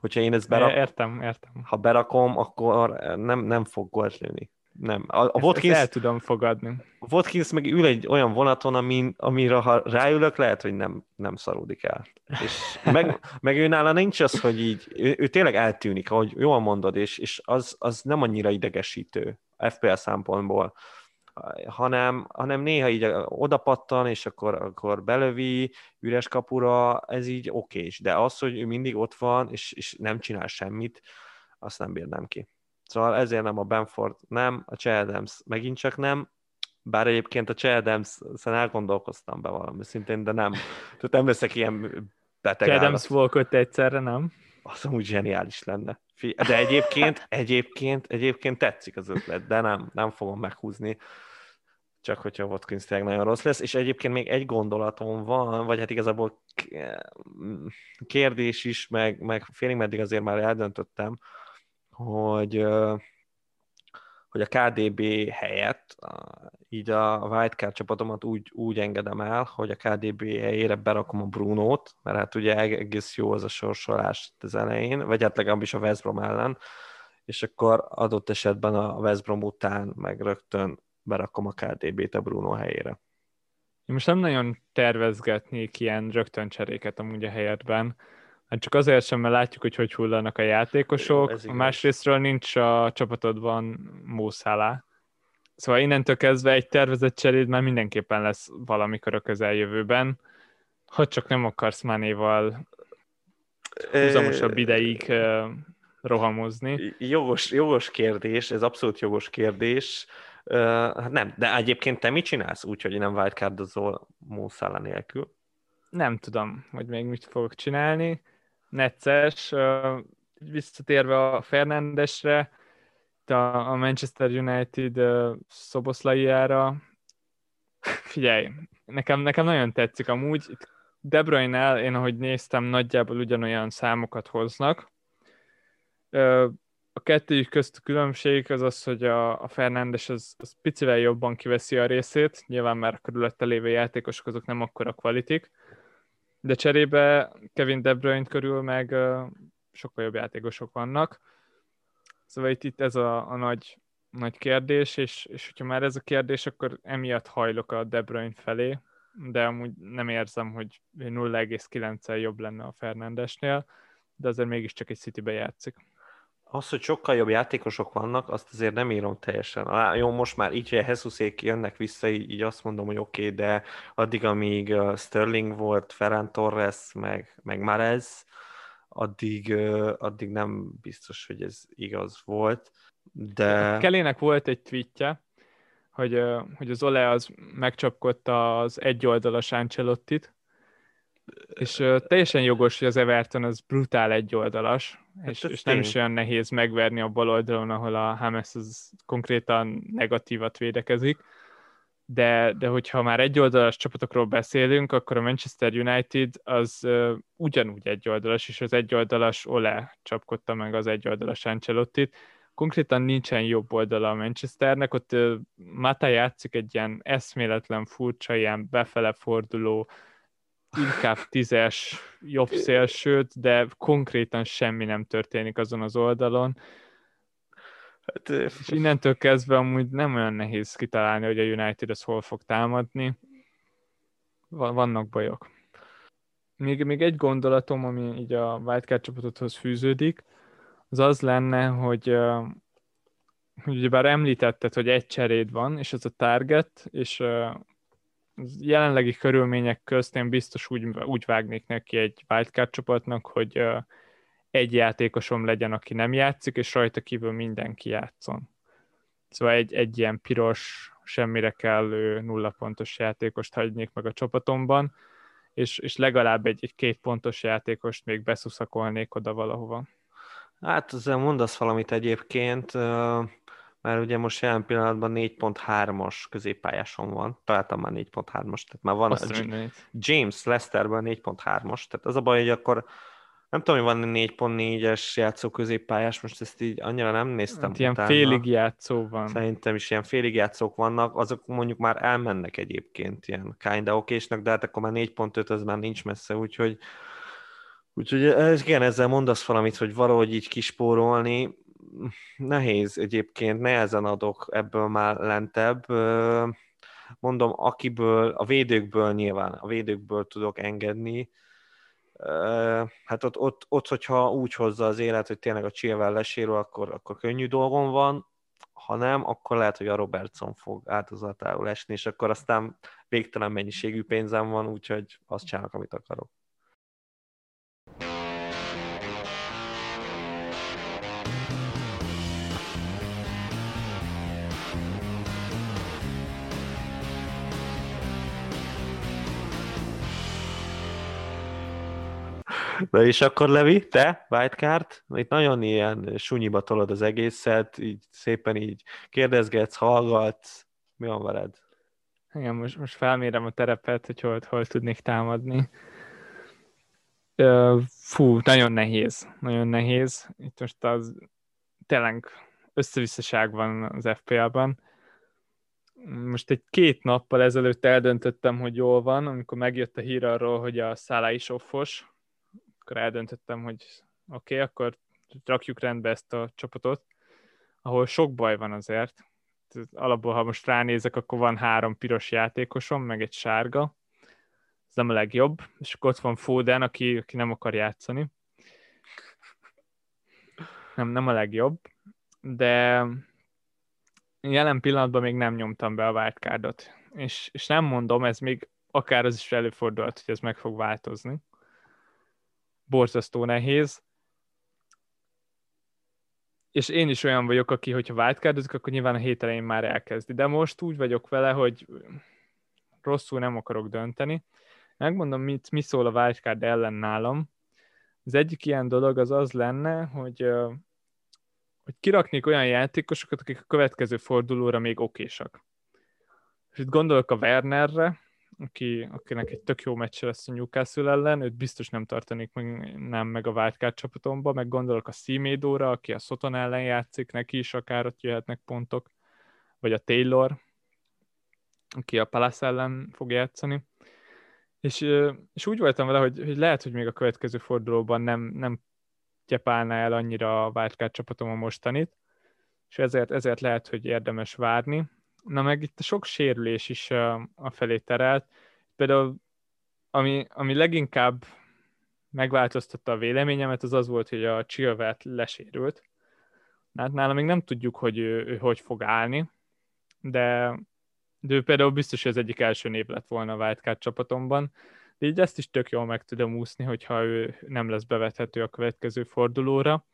hogyha én ezt berak, Értem, értem. ha berakom, akkor nem, nem fog gólt lőni. Nem. A, a Watkins, el tudom fogadni. a Watkins meg ül egy olyan vonaton, amin, amire ha ráülök, lehet, hogy nem, nem szaródik el. És meg, meg ő nála nincs az, hogy így, ő, ő tényleg eltűnik, ahogy jól mondod, és, és az, az nem annyira idegesítő FPL szempontból, hanem, hanem néha így odapattan, és akkor, akkor belövi üres kapura, ez így okés, de az, hogy ő mindig ott van, és, és nem csinál semmit, azt nem bírnám ki. Szóval ezért nem a Benford nem, a Che Adams megint csak nem, bár egyébként a Che adams elgondolkoztam be valami szintén, de nem. Tehát nem leszek ilyen beteg Adams állat. Walcott egyszerre, nem? Az amúgy zseniális lenne. De egyébként, egyébként, egyébként tetszik az ötlet, de nem, nem fogom meghúzni. Csak hogyha Watkins tényleg nagyon rossz lesz. És egyébként még egy gondolatom van, vagy hát igazából kérdés is, meg, meg félig meddig azért már eldöntöttem, hogy, hogy a KDB helyett így a wildcard csapatomat úgy, úgy engedem el, hogy a KDB helyére berakom a Brunót, mert hát ugye egész jó az a sorsolás az elején, vagy hát legalábbis a West Brom ellen, és akkor adott esetben a West Brom után meg rögtön berakom a KDB-t a Bruno helyére. Én most nem nagyon tervezgetnék ilyen rögtön cseréket amúgy a helyetben. Hát csak azért sem, mert látjuk, hogy hogy hullanak a játékosok. A másrésztről nincs a csapatodban Mószálá. Szóval innentől kezdve egy tervezett cseréd már mindenképpen lesz valamikor a közeljövőben. Ha csak nem akarsz Mánéval húzamosabb ideig rohamozni. Jogos, jogos kérdés, ez abszolút jogos kérdés. Uh, nem, de egyébként te mit csinálsz úgy, hogy nem wildcardozol Mószála nélkül? Nem tudom, hogy még mit fogok csinálni. Necces, visszatérve a Fernandesre, a, Manchester United Szoboszlaiára, figyelj, nekem, nekem nagyon tetszik amúgy, De Bruyne-nel, én ahogy néztem, nagyjából ugyanolyan számokat hoznak. A kettőjük közt a különbség az az, hogy a, a Fernandes az, az picivel jobban kiveszi a részét, nyilván már a körülötte lévő játékosok azok nem akkora kvalitik, de cserébe Kevin De Bruyne körül meg sokkal jobb játékosok vannak. Szóval itt, itt ez a, a nagy, nagy kérdés, és, és hogyha már ez a kérdés, akkor emiatt hajlok a De Bruyne felé, de amúgy nem érzem, hogy 0,9-el jobb lenne a Fernandesnél, de azért mégiscsak egy Citybe játszik. Az, hogy sokkal jobb játékosok vannak, azt azért nem írom teljesen. Á, jó, most már így, hogy Hesusék jönnek vissza, így, így azt mondom, hogy oké, okay, de addig, amíg Sterling volt, Ferran Torres, meg, meg Marez, addig, addig nem biztos, hogy ez igaz volt. De... Kelének volt egy tweetje, hogy, hogy az Ole az megcsapkodta az egyoldalas Ancelottit, és ö, teljesen jogos, hogy az Everton az brutál egyoldalas, Hát és, és nem is olyan nehéz megverni a bal oldalon, ahol a Hames az konkrétan negatívat védekezik. De, de hogyha már egyoldalas csapatokról beszélünk, akkor a Manchester United az uh, ugyanúgy egyoldalas, és az egyoldalas Ole csapkodta meg az egyoldalas Ancelottit. konkrétan nincsen jobb oldala a Manchesternek, ott Mata játszik egy ilyen eszméletlen furcsa, ilyen befele forduló, inkább tízes jobb szélsőt, de konkrétan semmi nem történik azon az oldalon. Hát, és innentől kezdve amúgy nem olyan nehéz kitalálni, hogy a United az hol fog támadni. Vannak bajok. Még, még egy gondolatom, ami így a Wildcard csapatodhoz fűződik, az az lenne, hogy, hogy ugye bár említetted, hogy egy cseréd van, és ez a target, és jelenlegi körülmények közt én biztos úgy, úgy vágnék neki egy wildcard csapatnak, hogy egy játékosom legyen, aki nem játszik, és rajta kívül mindenki játszon. Szóval egy, egy ilyen piros, semmire kellő nulla pontos játékost hagynék meg a csapatomban, és, és legalább egy, egy két pontos játékost még beszuszakolnék oda valahova. Hát ezzel mondasz valamit egyébként, mert ugye most jelen pillanatban 4.3-as középpályáson van, találtam már 4.3-as, tehát már van James Lesterben 4.3-as, tehát az a baj, hogy akkor nem tudom, hogy van 4.4-es játszó középpályás, most ezt így annyira nem néztem hát ilyen félig játszó van. Szerintem is ilyen félig játszók vannak, azok mondjuk már elmennek egyébként ilyen kinda okésnek, de hát akkor már 4.5 az már nincs messze, úgyhogy Úgyhogy igen, ezzel mondasz valamit, hogy valahogy így kispórolni, nehéz egyébként, nehezen adok ebből már lentebb. Mondom, akiből, a védőkből nyilván, a védőkből tudok engedni, hát ott, ott, ott, hogyha úgy hozza az élet, hogy tényleg a Chilwell lesérül, akkor, akkor könnyű dolgom van, ha nem, akkor lehet, hogy a Robertson fog áldozatául esni, és akkor aztán végtelen mennyiségű pénzem van, úgyhogy azt csinálok, amit akarok. Na és akkor Levi, te, Wildcard, itt nagyon ilyen sunyiba tolod az egészet, így szépen így kérdezgetsz, hallgatsz, mi van veled? Igen, most, most felmérem a terepet, hogy hol, hol tudnék támadni. Fú, nagyon nehéz, nagyon nehéz. Itt most az tényleg összevisszaság van az FPL-ban. Most egy két nappal ezelőtt eldöntöttem, hogy jól van, amikor megjött a hír arról, hogy a Szálá is offos, akkor eldöntöttem, hogy oké, okay, akkor rakjuk rendbe ezt a csapatot, ahol sok baj van azért. Alapból, ha most ránézek, akkor van három piros játékosom, meg egy sárga. Ez nem a legjobb. És akkor ott van Foden, aki, aki nem akar játszani. Nem, nem a legjobb. De jelen pillanatban még nem nyomtam be a wildcardot. És, és nem mondom, ez még akár az is előfordulhat, hogy ez meg fog változni borzasztó nehéz. És én is olyan vagyok, aki, hogyha wildcardozik, akkor nyilván a hét elején már elkezdi. De most úgy vagyok vele, hogy rosszul nem akarok dönteni. Megmondom, mit, mi szól a wildcard ellen nálam. Az egyik ilyen dolog az az lenne, hogy, hogy kiraknék olyan játékosokat, akik a következő fordulóra még okésak. És itt gondolok a Wernerre, aki, akinek egy tök jó meccs lesz a Newcastle ellen, őt biztos nem tartanék meg, nem meg a wildcard csapatomba, meg gondolok a Szímédóra, aki a Soton ellen játszik, neki is akár ott jöhetnek pontok, vagy a Taylor, aki a Palace ellen fog játszani. És, és úgy voltam vele, hogy, hogy lehet, hogy még a következő fordulóban nem, nem gyepálná el annyira a wildcard csapatom a mostanit, és ezért, ezért lehet, hogy érdemes várni, na meg itt a sok sérülés is a felé terelt. Például ami, ami leginkább megváltoztatta a véleményemet, az az volt, hogy a Chilwell lesérült. Hát nála még nem tudjuk, hogy ő, ő hogy fog állni, de, de ő például biztos, hogy az egyik első név lett volna a Wildcard csapatomban, de így ezt is tök jól meg tudom úszni, hogyha ő nem lesz bevethető a következő fordulóra.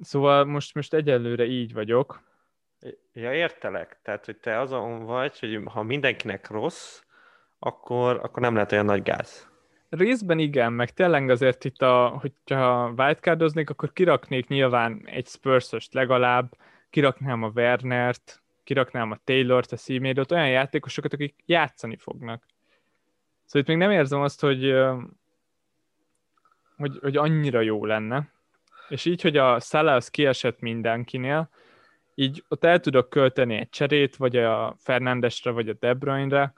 Szóval most, most egyelőre így vagyok, Ja, értelek. Tehát, hogy te azon vagy, hogy ha mindenkinek rossz, akkor, akkor nem lehet olyan nagy gáz. Részben igen, meg tényleg azért itt, a, hogyha wildcardoznék, akkor kiraknék nyilván egy spurs legalább, kiraknám a Wernert, kiraknám a Taylor-t, a Seamédot, olyan játékosokat, akik játszani fognak. Szóval itt még nem érzem azt, hogy, hogy, hogy annyira jó lenne. És így, hogy a Salah az kiesett mindenkinél, így ott el tudok költeni egy cserét, vagy a Fernandesre, vagy a De Bruyne-re,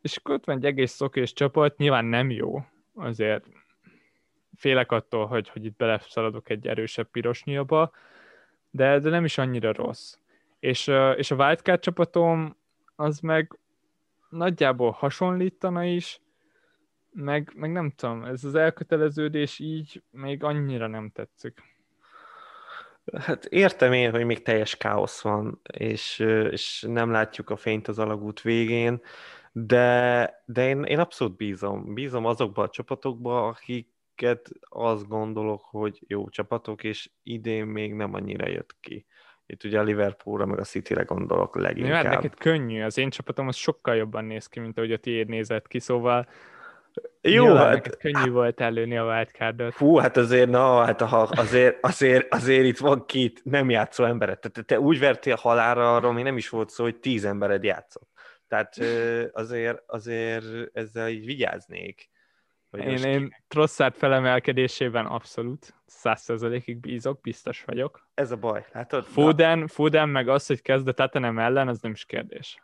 és akkor ott van egy egész szokés csapat, nyilván nem jó, azért félek attól, hogy, hogy itt beleszaladok egy erősebb piros nyílba, de, de nem is annyira rossz. És, és a wildcard csapatom az meg nagyjából hasonlítana is, meg, meg nem tudom, ez az elköteleződés így még annyira nem tetszik. Hát értem én, hogy még teljes káosz van, és, és nem látjuk a fényt az alagút végén, de, de én, én abszolút bízom. Bízom azokba a csapatokba, akiket azt gondolok, hogy jó csapatok, és idén még nem annyira jött ki. Itt ugye a Liverpoolra, meg a City-re gondolok leginkább. Ja, neked könnyű, az én csapatom az sokkal jobban néz ki, mint ahogy a tiéd nézett ki, szóval jó, Nyilván hát... Könnyű volt előni a wildcardot. Fú, hát azért, na, hát ha azért, azért, azért itt van két nem játszó emberet. Tehát te úgy vertél halálra, arról még nem is volt szó, hogy tíz embered játszott. Tehát azért, azért ezzel így vigyáznék. Hogy én, én Trosszát felemelkedésében abszolút százszerzalékig bízok, biztos vagyok. Ez a baj, látod? Foden, Foden meg az, hogy kezd a Tatanem ellen, az nem is kérdés.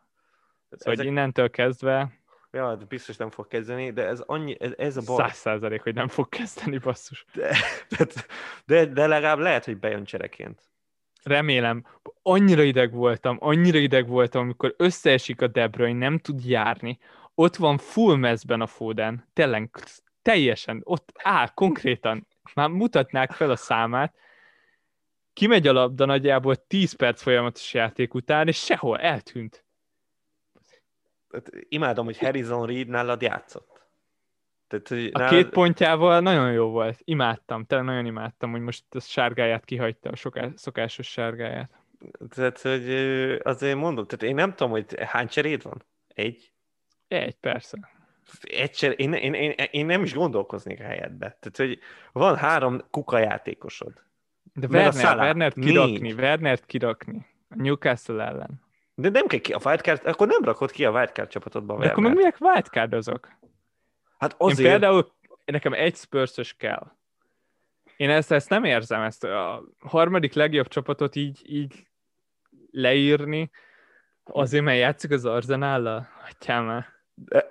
Szóval, Ezek... hogy innentől kezdve Ja, biztos nem fog kezdeni, de ez, annyi, ez, ez a baj. Száz százalék, hogy nem fog kezdeni, basszus. De, de, de legalább lehet, hogy bejön csereként. Remélem. Annyira ideg voltam, annyira ideg voltam, amikor összeesik a De Bruyne, nem tud járni. Ott van full mezben a Foden. Tényleg teljesen, ott áll konkrétan. Már mutatnák fel a számát. Kimegy a labda nagyjából 10 perc folyamatos játék után, és sehol eltűnt imádom, hogy Harrison Reed nálad játszott. Tehát, hogy a nálad... két pontjával nagyon jó volt. Imádtam, tényleg nagyon imádtam, hogy most a sárgáját kihagyta, a soká, szokásos sárgáját. Tehát, hogy azért mondom, tehát én nem tudom, hogy hány cseréd van? Egy? Egy, persze. Egy cser... én, én, én, én, nem is gondolkoznék a helyedbe. Tehát, hogy van három kuka játékosod. De Werner, Werner kirakni, Werner kirakni. A Newcastle ellen. De nem kell ki a wildcard, akkor nem rakod ki a wildcard csapatodba. De akkor meg minek wildcardozok? Hát azért... Én például nekem egy spurs kell. Én ezt, ezt nem érzem, ezt a harmadik legjobb csapatot így, így leírni, azért, mert játszik az Arzenállal? Hagyjál De...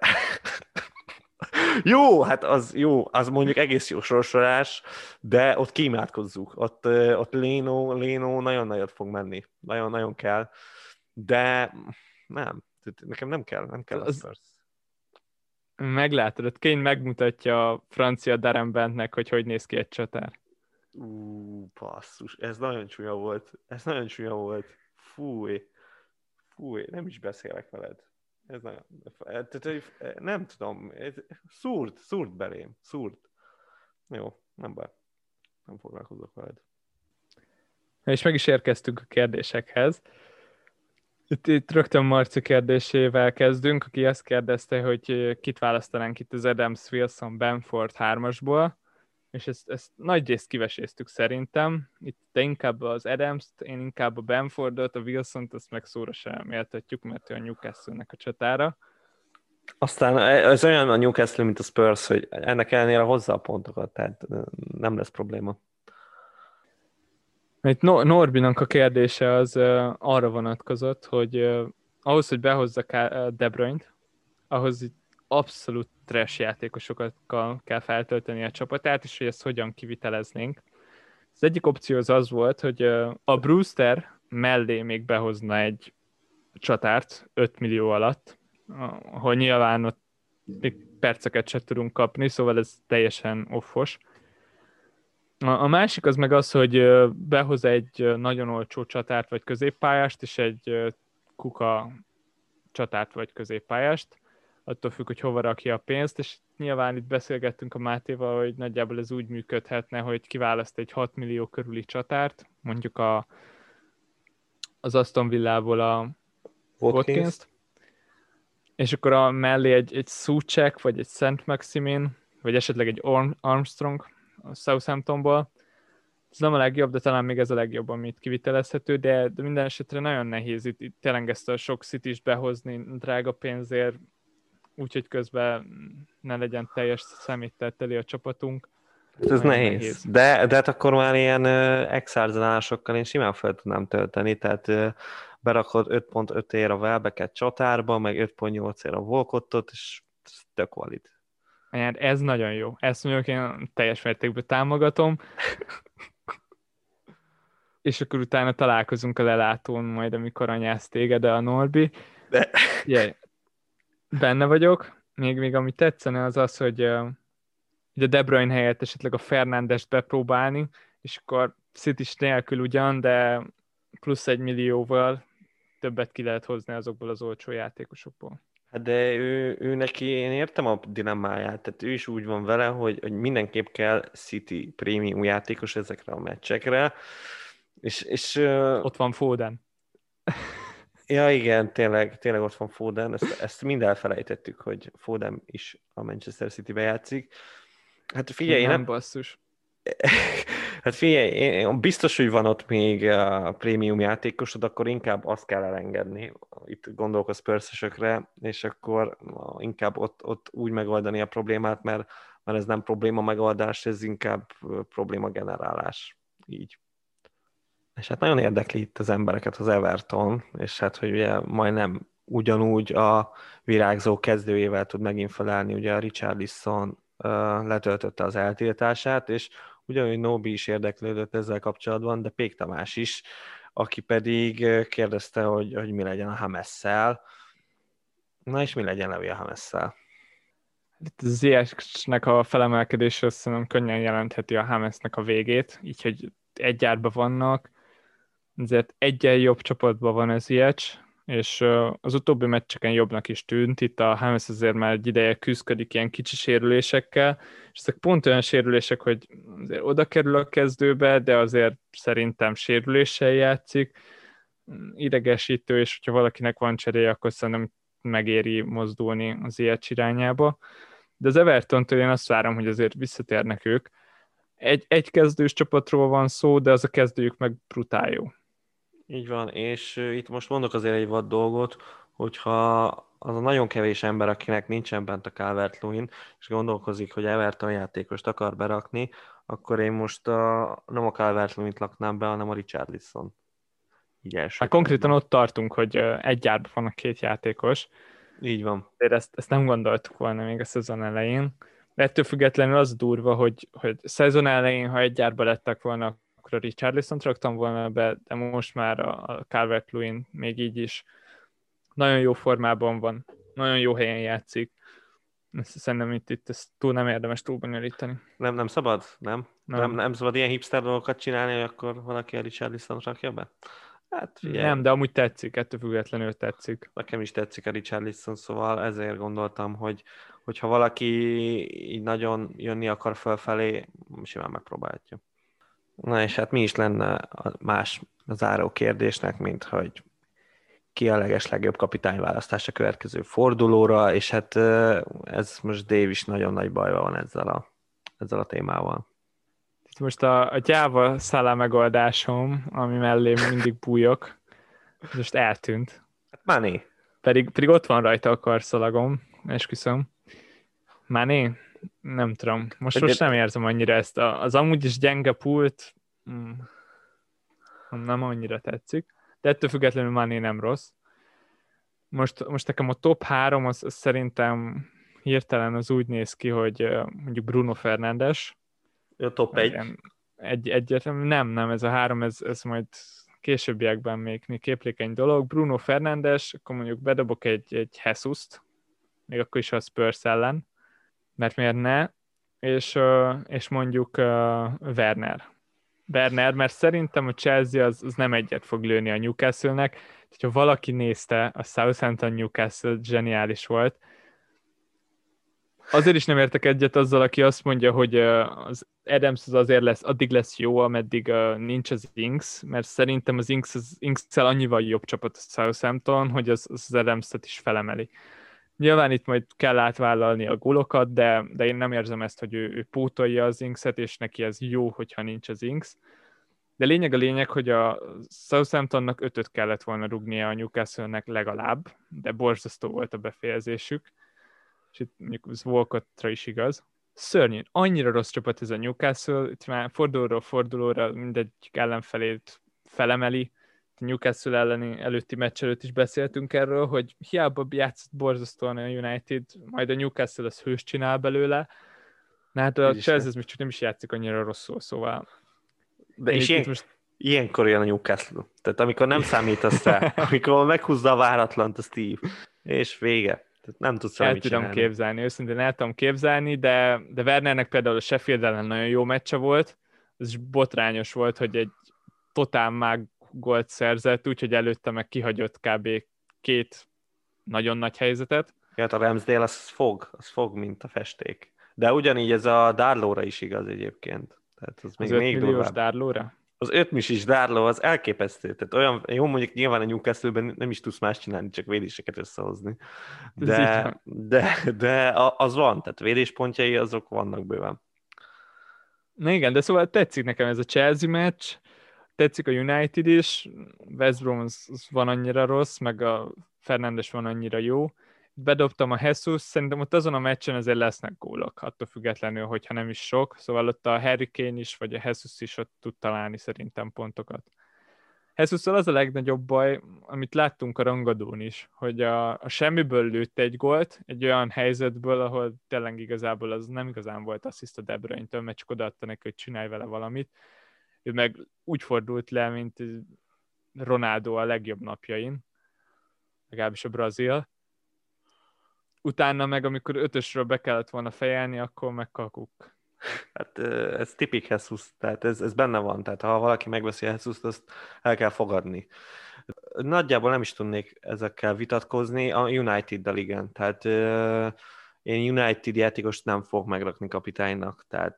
jó, hát az jó, az mondjuk egész jó sorsolás, de ott kiimádkozzuk. Ott, ott Léno, Léno nagyon nagyot fog menni. Nagyon-nagyon kell de nem, nekem nem kell, nem kell az... Spurs. Meglátod, ott Kane megmutatja a francia Darembentnek, hogy hogy néz ki egy csatár. Ú, passzus, ez nagyon csúnya volt. Ez nagyon csúnya volt. Fúj. Fúj, nem is beszélek veled. Ez nagyon... Nem tudom, ez szúrt, szúrt belém, szúrt. Jó, nem baj. Nem foglalkozok veled. És meg is érkeztünk a kérdésekhez. Itt, itt rögtön Marci kérdésével kezdünk, aki ezt kérdezte, hogy kit választanánk itt az Adams Wilson Benford hármasból, és ezt, ezt nagy részt kiveséztük szerintem. Itt te inkább az Adams-t, én inkább a Benfordot, a Wilson-t, azt meg szóra sem méltatjuk, mert ő a Newcastle-nek a csatára. Aztán ez olyan a Newcastle, mint a Spurs, hogy ennek ellenére hozzá a pontokat, tehát nem lesz probléma. Itt Norbinak a kérdése az arra vonatkozott, hogy ahhoz, hogy behozza De Bruyne-t, ahhoz abszolút trash játékosokat kell feltölteni a csapatát, és hogy ezt hogyan kiviteleznénk. Az egyik opció az az volt, hogy a Brewster mellé még behozna egy csatárt 5 millió alatt, ahol nyilván ott még perceket se tudunk kapni, szóval ez teljesen offos. A, másik az meg az, hogy behoz egy nagyon olcsó csatárt vagy középpályást, és egy kuka csatárt vagy középpályást, attól függ, hogy hova rakja a pénzt, és nyilván itt beszélgettünk a Mátéval, hogy nagyjából ez úgy működhetne, hogy kiválaszt egy 6 millió körüli csatárt, mondjuk a, az Aston Villából a watkins. És akkor a mellé egy, egy Suchek, vagy egy Szent Maximin, vagy esetleg egy Armstrong, Southamptonból. Ez nem a legjobb, de talán még ez a legjobb, amit kivitelezhető, de, de minden esetre nagyon nehéz itt, itt tényleg ezt a sok city behozni drága pénzért, úgyhogy közben ne legyen teljes szeméttel a csapatunk. Hát ez nehéz. nehéz. De, de hát akkor már ilyen exárzanásokkal én simán fel tudnám tölteni, tehát berakod 5.5 ér a Welbeket csatárba, meg 5.8 ér a Volkottot, és tök valid. Hát ez nagyon jó. Ezt mondjuk én teljes mértékben támogatom. és akkor utána találkozunk a lelátón majd, amikor anyász téged, a Norbi. De... Yeah. Benne vagyok. Még, még ami tetszene az az, hogy, hogy a De Bruyne helyett esetleg a Fernandest bepróbálni, és akkor city nélkül ugyan, de plusz egy millióval többet ki lehet hozni azokból az olcsó játékosokból. Hát de ő, ő neki, én értem a dilemmáját, tehát ő is úgy van vele, hogy, hogy mindenképp kell City prémium játékos ezekre a meccsekre, és, és ott van Foden. Ja, igen, tényleg, tényleg ott van Foden, ezt, ezt mind elfelejtettük, hogy Foden is a Manchester City-be játszik. Hát figyelj, nem, nem basszus. Hát figyelj, biztos, hogy van ott még a prémium játékosod, akkor inkább azt kell elengedni. Itt gondolok a spurs és akkor inkább ott, ott úgy megoldani a problémát, mert, mert ez nem probléma megoldás, ez inkább probléma generálás. Így. És hát nagyon érdekli itt az embereket az Everton, és hát, hogy ugye majdnem ugyanúgy a virágzó kezdőjével tud megint felállni, ugye a Richard Lisson letöltötte az eltiltását, és ugyanúgy Nóbi is érdeklődött ezzel kapcsolatban, de Pék Tamás is, aki pedig kérdezte, hogy, hogy mi legyen a Hamesszel. Na és mi legyen Levi a Hamesszel? Itt az ZX-nek a felemelkedése szerintem könnyen jelentheti a Hamesnek a végét, így hogy egy gyárban vannak, ezért egyen jobb csapatban van az Ziyech, és az utóbbi meccseken jobbnak is tűnt, itt a Hames azért már egy ideje küzdik ilyen kicsi sérülésekkel, és ezek pont olyan sérülések, hogy azért oda kerül a kezdőbe, de azért szerintem sérüléssel játszik, idegesítő, és hogyha valakinek van cseréje, akkor szerintem megéri mozdulni az ilyen irányába. De az Everton-től én azt várom, hogy azért visszatérnek ők. Egy, egy kezdős csapatról van szó, de az a kezdőjük meg brutál jó. Így van, és itt most mondok azért egy vad dolgot, hogyha az a nagyon kevés ember, akinek nincsen bent a calvert és gondolkozik, hogy Everton játékost akar berakni, akkor én most a, nem a calvert laknám be, hanem a Richarlison. Így első. Hát konkrétan ott tartunk, hogy egy gyárban van a két játékos. Így van. De ezt, ezt nem gondoltuk volna még a szezon elején. De ettől függetlenül az durva, hogy, hogy szezon elején, ha egy gyárba lettek volna, akkor a Richarlison raktam volna be, de most már a calvert lewin még így is nagyon jó formában van, nagyon jó helyen játszik. Ezt szerintem itt, itt ezt túl nem érdemes túl bonyolítani. Nem, nem szabad? Nem? Nem. nem? Nem szabad ilyen hipster dolgokat csinálni, hogy akkor valaki a Richarlison rakja be? Hát, Nem, de amúgy tetszik, ettől függetlenül tetszik. Nekem is tetszik a Richarlison, szóval ezért gondoltam, hogy hogyha valaki így nagyon jönni akar fölfelé, simán megpróbálhatja. Na és hát mi is lenne a más záró kérdésnek, mint hogy ki a leges legjobb kapitányválasztás a következő fordulóra, és hát ez most Dave is nagyon nagy bajban van ezzel a, ezzel a témával. Most a, a gyáva szállá megoldásom, ami mellé mindig bújok, most eltűnt. Hát Mané. Pedig, pedig ott van rajta a karszalagom, esküszöm. Mané? Nem tudom, most, most nem érzem annyira ezt. A, az amúgy is gyenge pult, mm, nem annyira tetszik, de ettől függetlenül Mané nem rossz. Most, most nekem a top 3 az, az szerintem hirtelen az úgy néz ki, hogy mondjuk Bruno Fernandes. A top 1? Egy, egyértelmű, nem, nem, ez a három, ez, ez majd későbbiekben még, még képlékeny dolog. Bruno Fernandes, akkor mondjuk bedobok egy, egy Jesus-t, még akkor is a Spurs ellen, mert miért ne, és, és mondjuk Werner. Werner, mert szerintem a Chelsea az, az nem egyet fog lőni a Newcastle-nek, hogyha valaki nézte, a Southampton Newcastle zseniális volt. Azért is nem értek egyet azzal, aki azt mondja, hogy az Adams az azért lesz, addig lesz jó, ameddig nincs az Inks, mert szerintem az Inks, az inks annyival jobb csapat a Southampton, hogy az, az Adams-et is felemeli. Nyilván itt majd kell átvállalni a gólokat, de, de én nem érzem ezt, hogy ő, ő pótolja az Inkset, és neki ez jó, hogyha nincs az Inks. De lényeg a lényeg, hogy a Southamptonnak ötöt kellett volna rugnia a Newcastle-nek legalább, de borzasztó volt a befejezésük, és itt mondjuk ez Volkottra is igaz. szörnyű, annyira rossz csapat ez a Newcastle, itt már fordulóról fordulóra mindegyik ellenfelét felemeli, Newcastle elleni előtti meccs előtt is beszéltünk erről, hogy hiába játszott borzasztóan a United, majd a Newcastle az hős csinál belőle, Na hát a Chelsea még csak nem is játszik annyira rosszul, szóval... De és ilyen, most... ilyenkor jön a Newcastle. Tehát amikor nem számítasz rá, amikor meghúzza a váratlant a Steve, és vége. Tehát nem tudsz El tudom csinálni. képzelni, őszintén el tudom képzelni, de, de Wernernek például a Sheffield ellen nagyon jó meccse volt, ez is botrányos volt, hogy egy totál mág gólt szerzett, úgyhogy előtte meg kihagyott kb. két nagyon nagy helyzetet. Ja, a Ramsdale az fog, az fog, mint a festék. De ugyanígy ez a Darlóra is igaz egyébként. Tehát az, az még, még milliós Darlóra? Az 5 is Darló az elképesztő. Tehát olyan, jó mondjuk nyilván a newcastle nem is tudsz más csinálni, csak védéseket összehozni. De, de, de az van, tehát védéspontjai azok vannak bőven. Na igen, de szóval tetszik nekem ez a Chelsea meccs, tetszik a United is, West Brom az, az van annyira rossz, meg a Fernandes van annyira jó, bedobtam a Jesus, szerintem ott azon a meccsen azért lesznek gólok, attól függetlenül, hogyha nem is sok, szóval ott a Harry Kane is, vagy a Jesus is ott tud találni szerintem pontokat. jesus az a legnagyobb baj, amit láttunk a rangadón is, hogy a, a semmiből lőtt egy gólt, egy olyan helyzetből, ahol tényleg igazából az nem igazán volt assziszt a De Bruyne-től, mert csak odaadta neki, hogy csinálj vele valamit. Ő meg úgy fordult le, mint Ronaldo a legjobb napjain, legalábbis a brazil, utána meg, amikor ötösről be kellett volna fejelni, akkor megkakuk. Hát ez tipik Jesus, tehát ez, ez benne van, tehát ha valaki megveszi a jesus azt el kell fogadni. Nagyjából nem is tudnék ezekkel vitatkozni, a United-dal igen, tehát én United játékost nem fog megrakni kapitánynak, tehát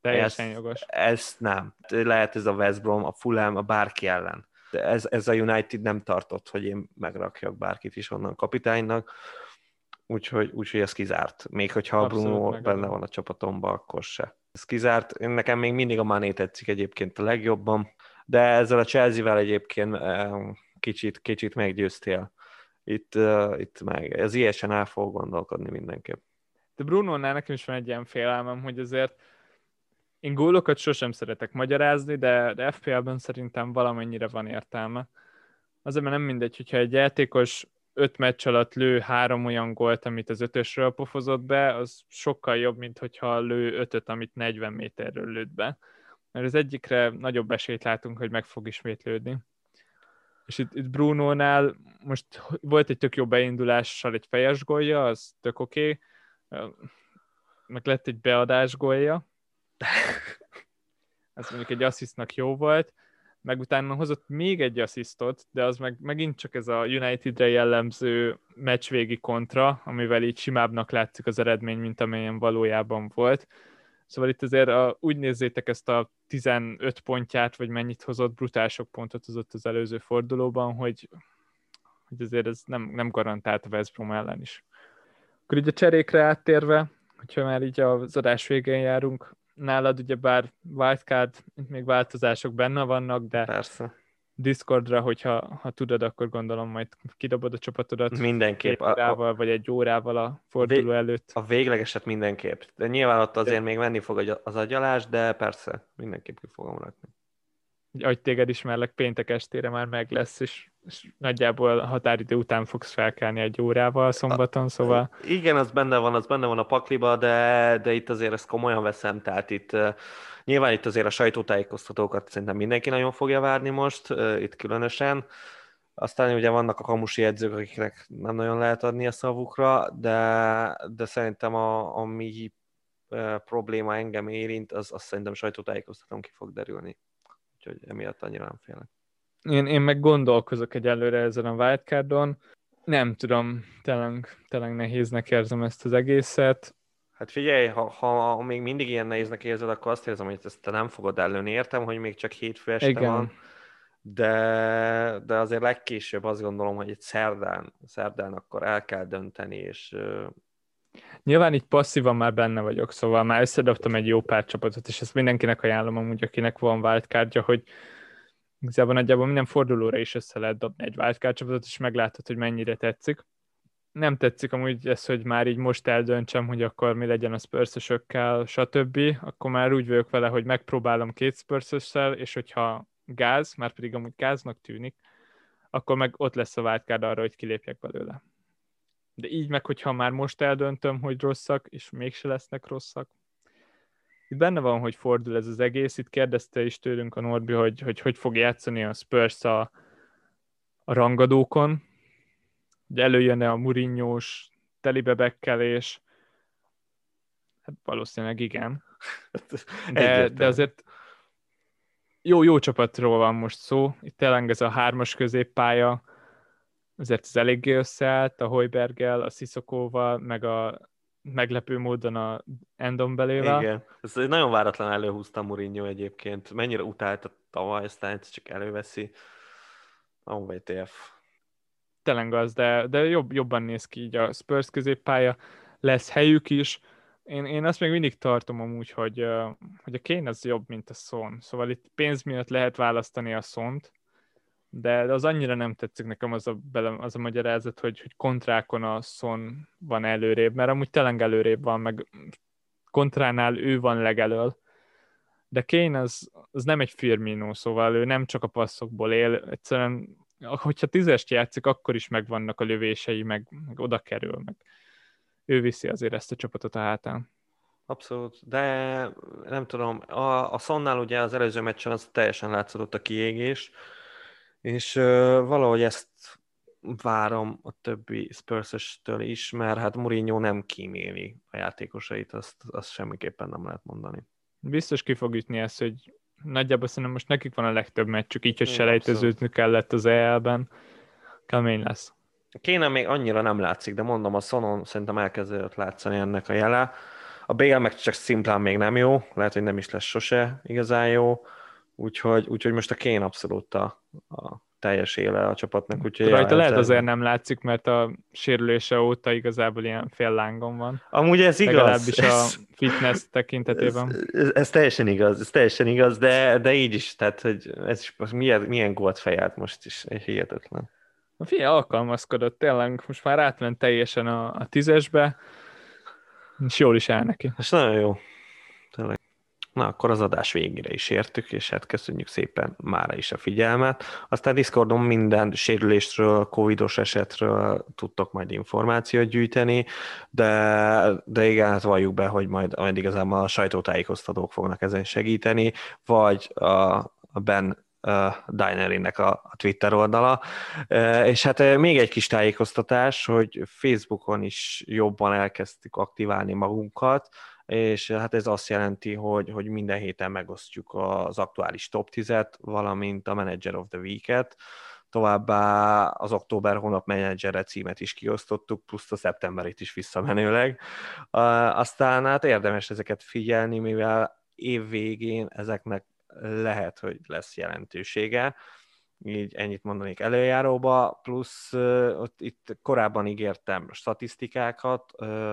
Teljesen ezt, jogos. Ezt nem. Lehet ez a West Brom, a Fulham, a bárki ellen. De ez, ez a United nem tartott, hogy én megrakjak bárkit is onnan kapitánynak úgyhogy, úgyhogy ez kizárt. Még hogyha a Bruno benne van a csapatomban, akkor se. Ez kizárt. Nekem még mindig a Mané tetszik egyébként a legjobban, de ezzel a Chelsea-vel egyébként kicsit, kicsit meggyőztél. Itt, uh, itt meg, ez ilyesen el fog gondolkodni mindenképp. De bruno nekem is van egy ilyen félelmem, hogy azért én gólokat sosem szeretek magyarázni, de, de FPL-ben szerintem valamennyire van értelme. Azért, mert nem mindegy, hogyha egy játékos öt meccs alatt lő három olyan gólt, amit az ötösről pofozott be, az sokkal jobb, mint hogyha lő ötöt, amit 40 méterről lőtt be. Mert az egyikre nagyobb esélyt látunk, hogy meg fog ismétlődni. És itt, itt Bruno-nál most volt egy tök jó beindulással egy fejes gólja, az tök oké. Okay. Meg lett egy beadás gólja. Ez mondjuk egy asszisztnak jó volt meg utána hozott még egy asszisztot, de az meg megint csak ez a Unitedre jellemző meccsvégi kontra, amivel így simábbnak látszik az eredmény, mint amilyen valójában volt. Szóval itt azért a, úgy nézzétek ezt a 15 pontját, vagy mennyit hozott, brutál sok pontot hozott az előző fordulóban, hogy, hogy azért ez nem, nem garantált a West Brom ellen is. Akkor így a cserékre áttérve, hogyha már így az adás végén járunk, nálad ugye bár wildcard, még változások benne vannak, de Persze. Discordra, hogyha ha tudod, akkor gondolom majd kidobod a csapatodat. Mindenképp. Egy órával, a, vagy egy órával a forduló a előtt. A véglegeset mindenképp. De nyilván ott azért de... még menni fog az agyalás, de persze, mindenképp ki fogom rakni. Hogy téged ismerlek, péntek estére már meg lesz, és és nagyjából a határidő után fogsz felkelni egy órával szombaton, szóval... Igen, az benne van, az benne van a pakliba, de, de itt azért ezt komolyan veszem, tehát itt nyilván itt azért a sajtótájékoztatókat szerintem mindenki nagyon fogja várni most, itt különösen. Aztán ugye vannak a kamusi edzők, akiknek nem nagyon lehet adni a szavukra, de, de szerintem a, ami probléma engem érint, az, az szerintem sajtótájékoztatón ki fog derülni. Úgyhogy emiatt annyira nem félek. Én, én meg gondolkozok egyelőre ezen a wildcardon. Nem tudom, tényleg, tényleg nehéznek érzem ezt az egészet. Hát figyelj, ha, ha még mindig ilyen nehéznek érzed, akkor azt érzem, hogy ezt te nem fogod ellőni. Értem, hogy még csak hétfő este Igen. van, de, de azért legkésőbb azt gondolom, hogy egy szerdán, szerdán akkor el kell dönteni, és Nyilván így passzívan már benne vagyok, szóval már összedobtam egy jó pár csapatot, és ezt mindenkinek ajánlom amúgy, akinek van wildcardja, hogy Igazából nagyjából minden fordulóra is össze lehet dobni egy wildcard csapatot, és meglátod, hogy mennyire tetszik. nem tetszik amúgy ez, hogy már így most eldöntsem, hogy akkor mi legyen a spurs stb. Akkor már úgy vagyok vele, hogy megpróbálom két spurs és hogyha gáz, már pedig amúgy gáznak tűnik, akkor meg ott lesz a wildcard arra, hogy kilépjek belőle. De így meg, hogyha már most eldöntöm, hogy rosszak, és mégse lesznek rosszak, itt benne van, hogy fordul ez az egész. Itt kérdezte is tőlünk a Norbi, hogy hogy, hogy fog játszani a Spurs a, a rangadókon. Hogy előjön-e a Murinyós telibebekkelés. Hát valószínűleg igen. De, de azért jó, jó csapatról van most szó. Itt tényleg ez a hármas középpálya, azért ez eléggé összeállt a Hojbergel, a Sziszokóval, meg a meglepő módon a Endon belével. Igen, ez nagyon váratlan előhúzta Mourinho egyébként. Mennyire utálta tavaly, aztán csak előveszi. A WTF. Tényleg az, de, de jobb, jobban néz ki így a Spurs középpálya. Lesz helyük is. Én, én azt még mindig tartom amúgy, hogy, hogy a Kane az jobb, mint a Son. Szóval itt pénz miatt lehet választani a Szont, de, az annyira nem tetszik nekem az a, bele, az a magyarázat, hogy, hogy kontrákon a Son van előrébb, mert amúgy tényleg előrébb van, meg kontránál ő van legelől, de Kane az, az nem egy Firmino, szóval ő nem csak a passzokból él, egyszerűen, hogyha tízest játszik, akkor is megvannak a lövései, meg, meg oda kerül, meg ő viszi azért ezt a csapatot a hátán. Abszolút, de nem tudom, a, a Sonnál ugye az előző meccsen az teljesen látszott a kiégés, és valahogy ezt várom a többi spurs is, mert hát Mourinho nem kíméli a játékosait, azt, azt semmiképpen nem lehet mondani. Biztos ki fog ütni ezt, hogy nagyjából szerintem most nekik van a legtöbb meccsük, így, hogy selejteződni kellett az EL-ben. Kemény lesz. Kéne még annyira nem látszik, de mondom, a Sonon szerintem elkezdődött látszani ennek a jele. A BL meg csak szimplán még nem jó, lehet, hogy nem is lesz sose igazán jó. Úgyhogy, úgyhogy most a Kén abszolút a, a teljes éle a csapatnak. Úgyhogy Rajta lehet azért nem látszik, mert a sérülése óta igazából ilyen fél lángon van. Amúgy ez igaz. Legalábbis a fitness tekintetében. Ez, ez, ez, teljesen igaz, ez teljesen igaz, de, de így is, tehát hogy ez is milyen, milyen gólt fejelt most is, hihetetlen. A fia alkalmazkodott, tényleg most már átment teljesen a, a tízesbe, és jól is áll neki. És nagyon jó. Tényleg. Na, akkor az adás végére is értük, és hát köszönjük szépen mára is a figyelmet. Aztán Discordon minden sérülésről, covidos esetről tudtok majd információt gyűjteni, de, de igen, hát valljuk be, hogy majd, majd igazából a sajtótájékoztatók fognak ezen segíteni, vagy a, a Ben Dinerynek a, a Twitter oldala. Uh, és hát uh, még egy kis tájékoztatás, hogy Facebookon is jobban elkezdtük aktiválni magunkat, és hát ez azt jelenti, hogy, hogy minden héten megosztjuk az aktuális top 10-et, valamint a Manager of the Week-et, továbbá az október hónap menedzsere címet is kiosztottuk, plusz a szeptemberit is visszamenőleg. Aztán hát érdemes ezeket figyelni, mivel év végén ezeknek lehet, hogy lesz jelentősége így ennyit mondanék előjáróba, plusz ott itt korábban ígértem statisztikákat,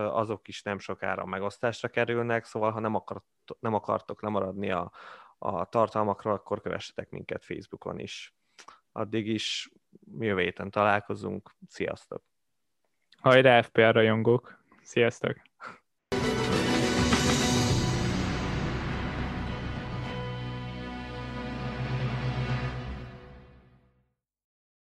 azok is nem sokára megosztásra kerülnek, szóval ha nem, akart, nem akartok lemaradni a, a tartalmakról, akkor kövessetek minket Facebookon is. Addig is jövő héten találkozunk. Sziasztok! Hajrá FPR rajongók! Sziasztok!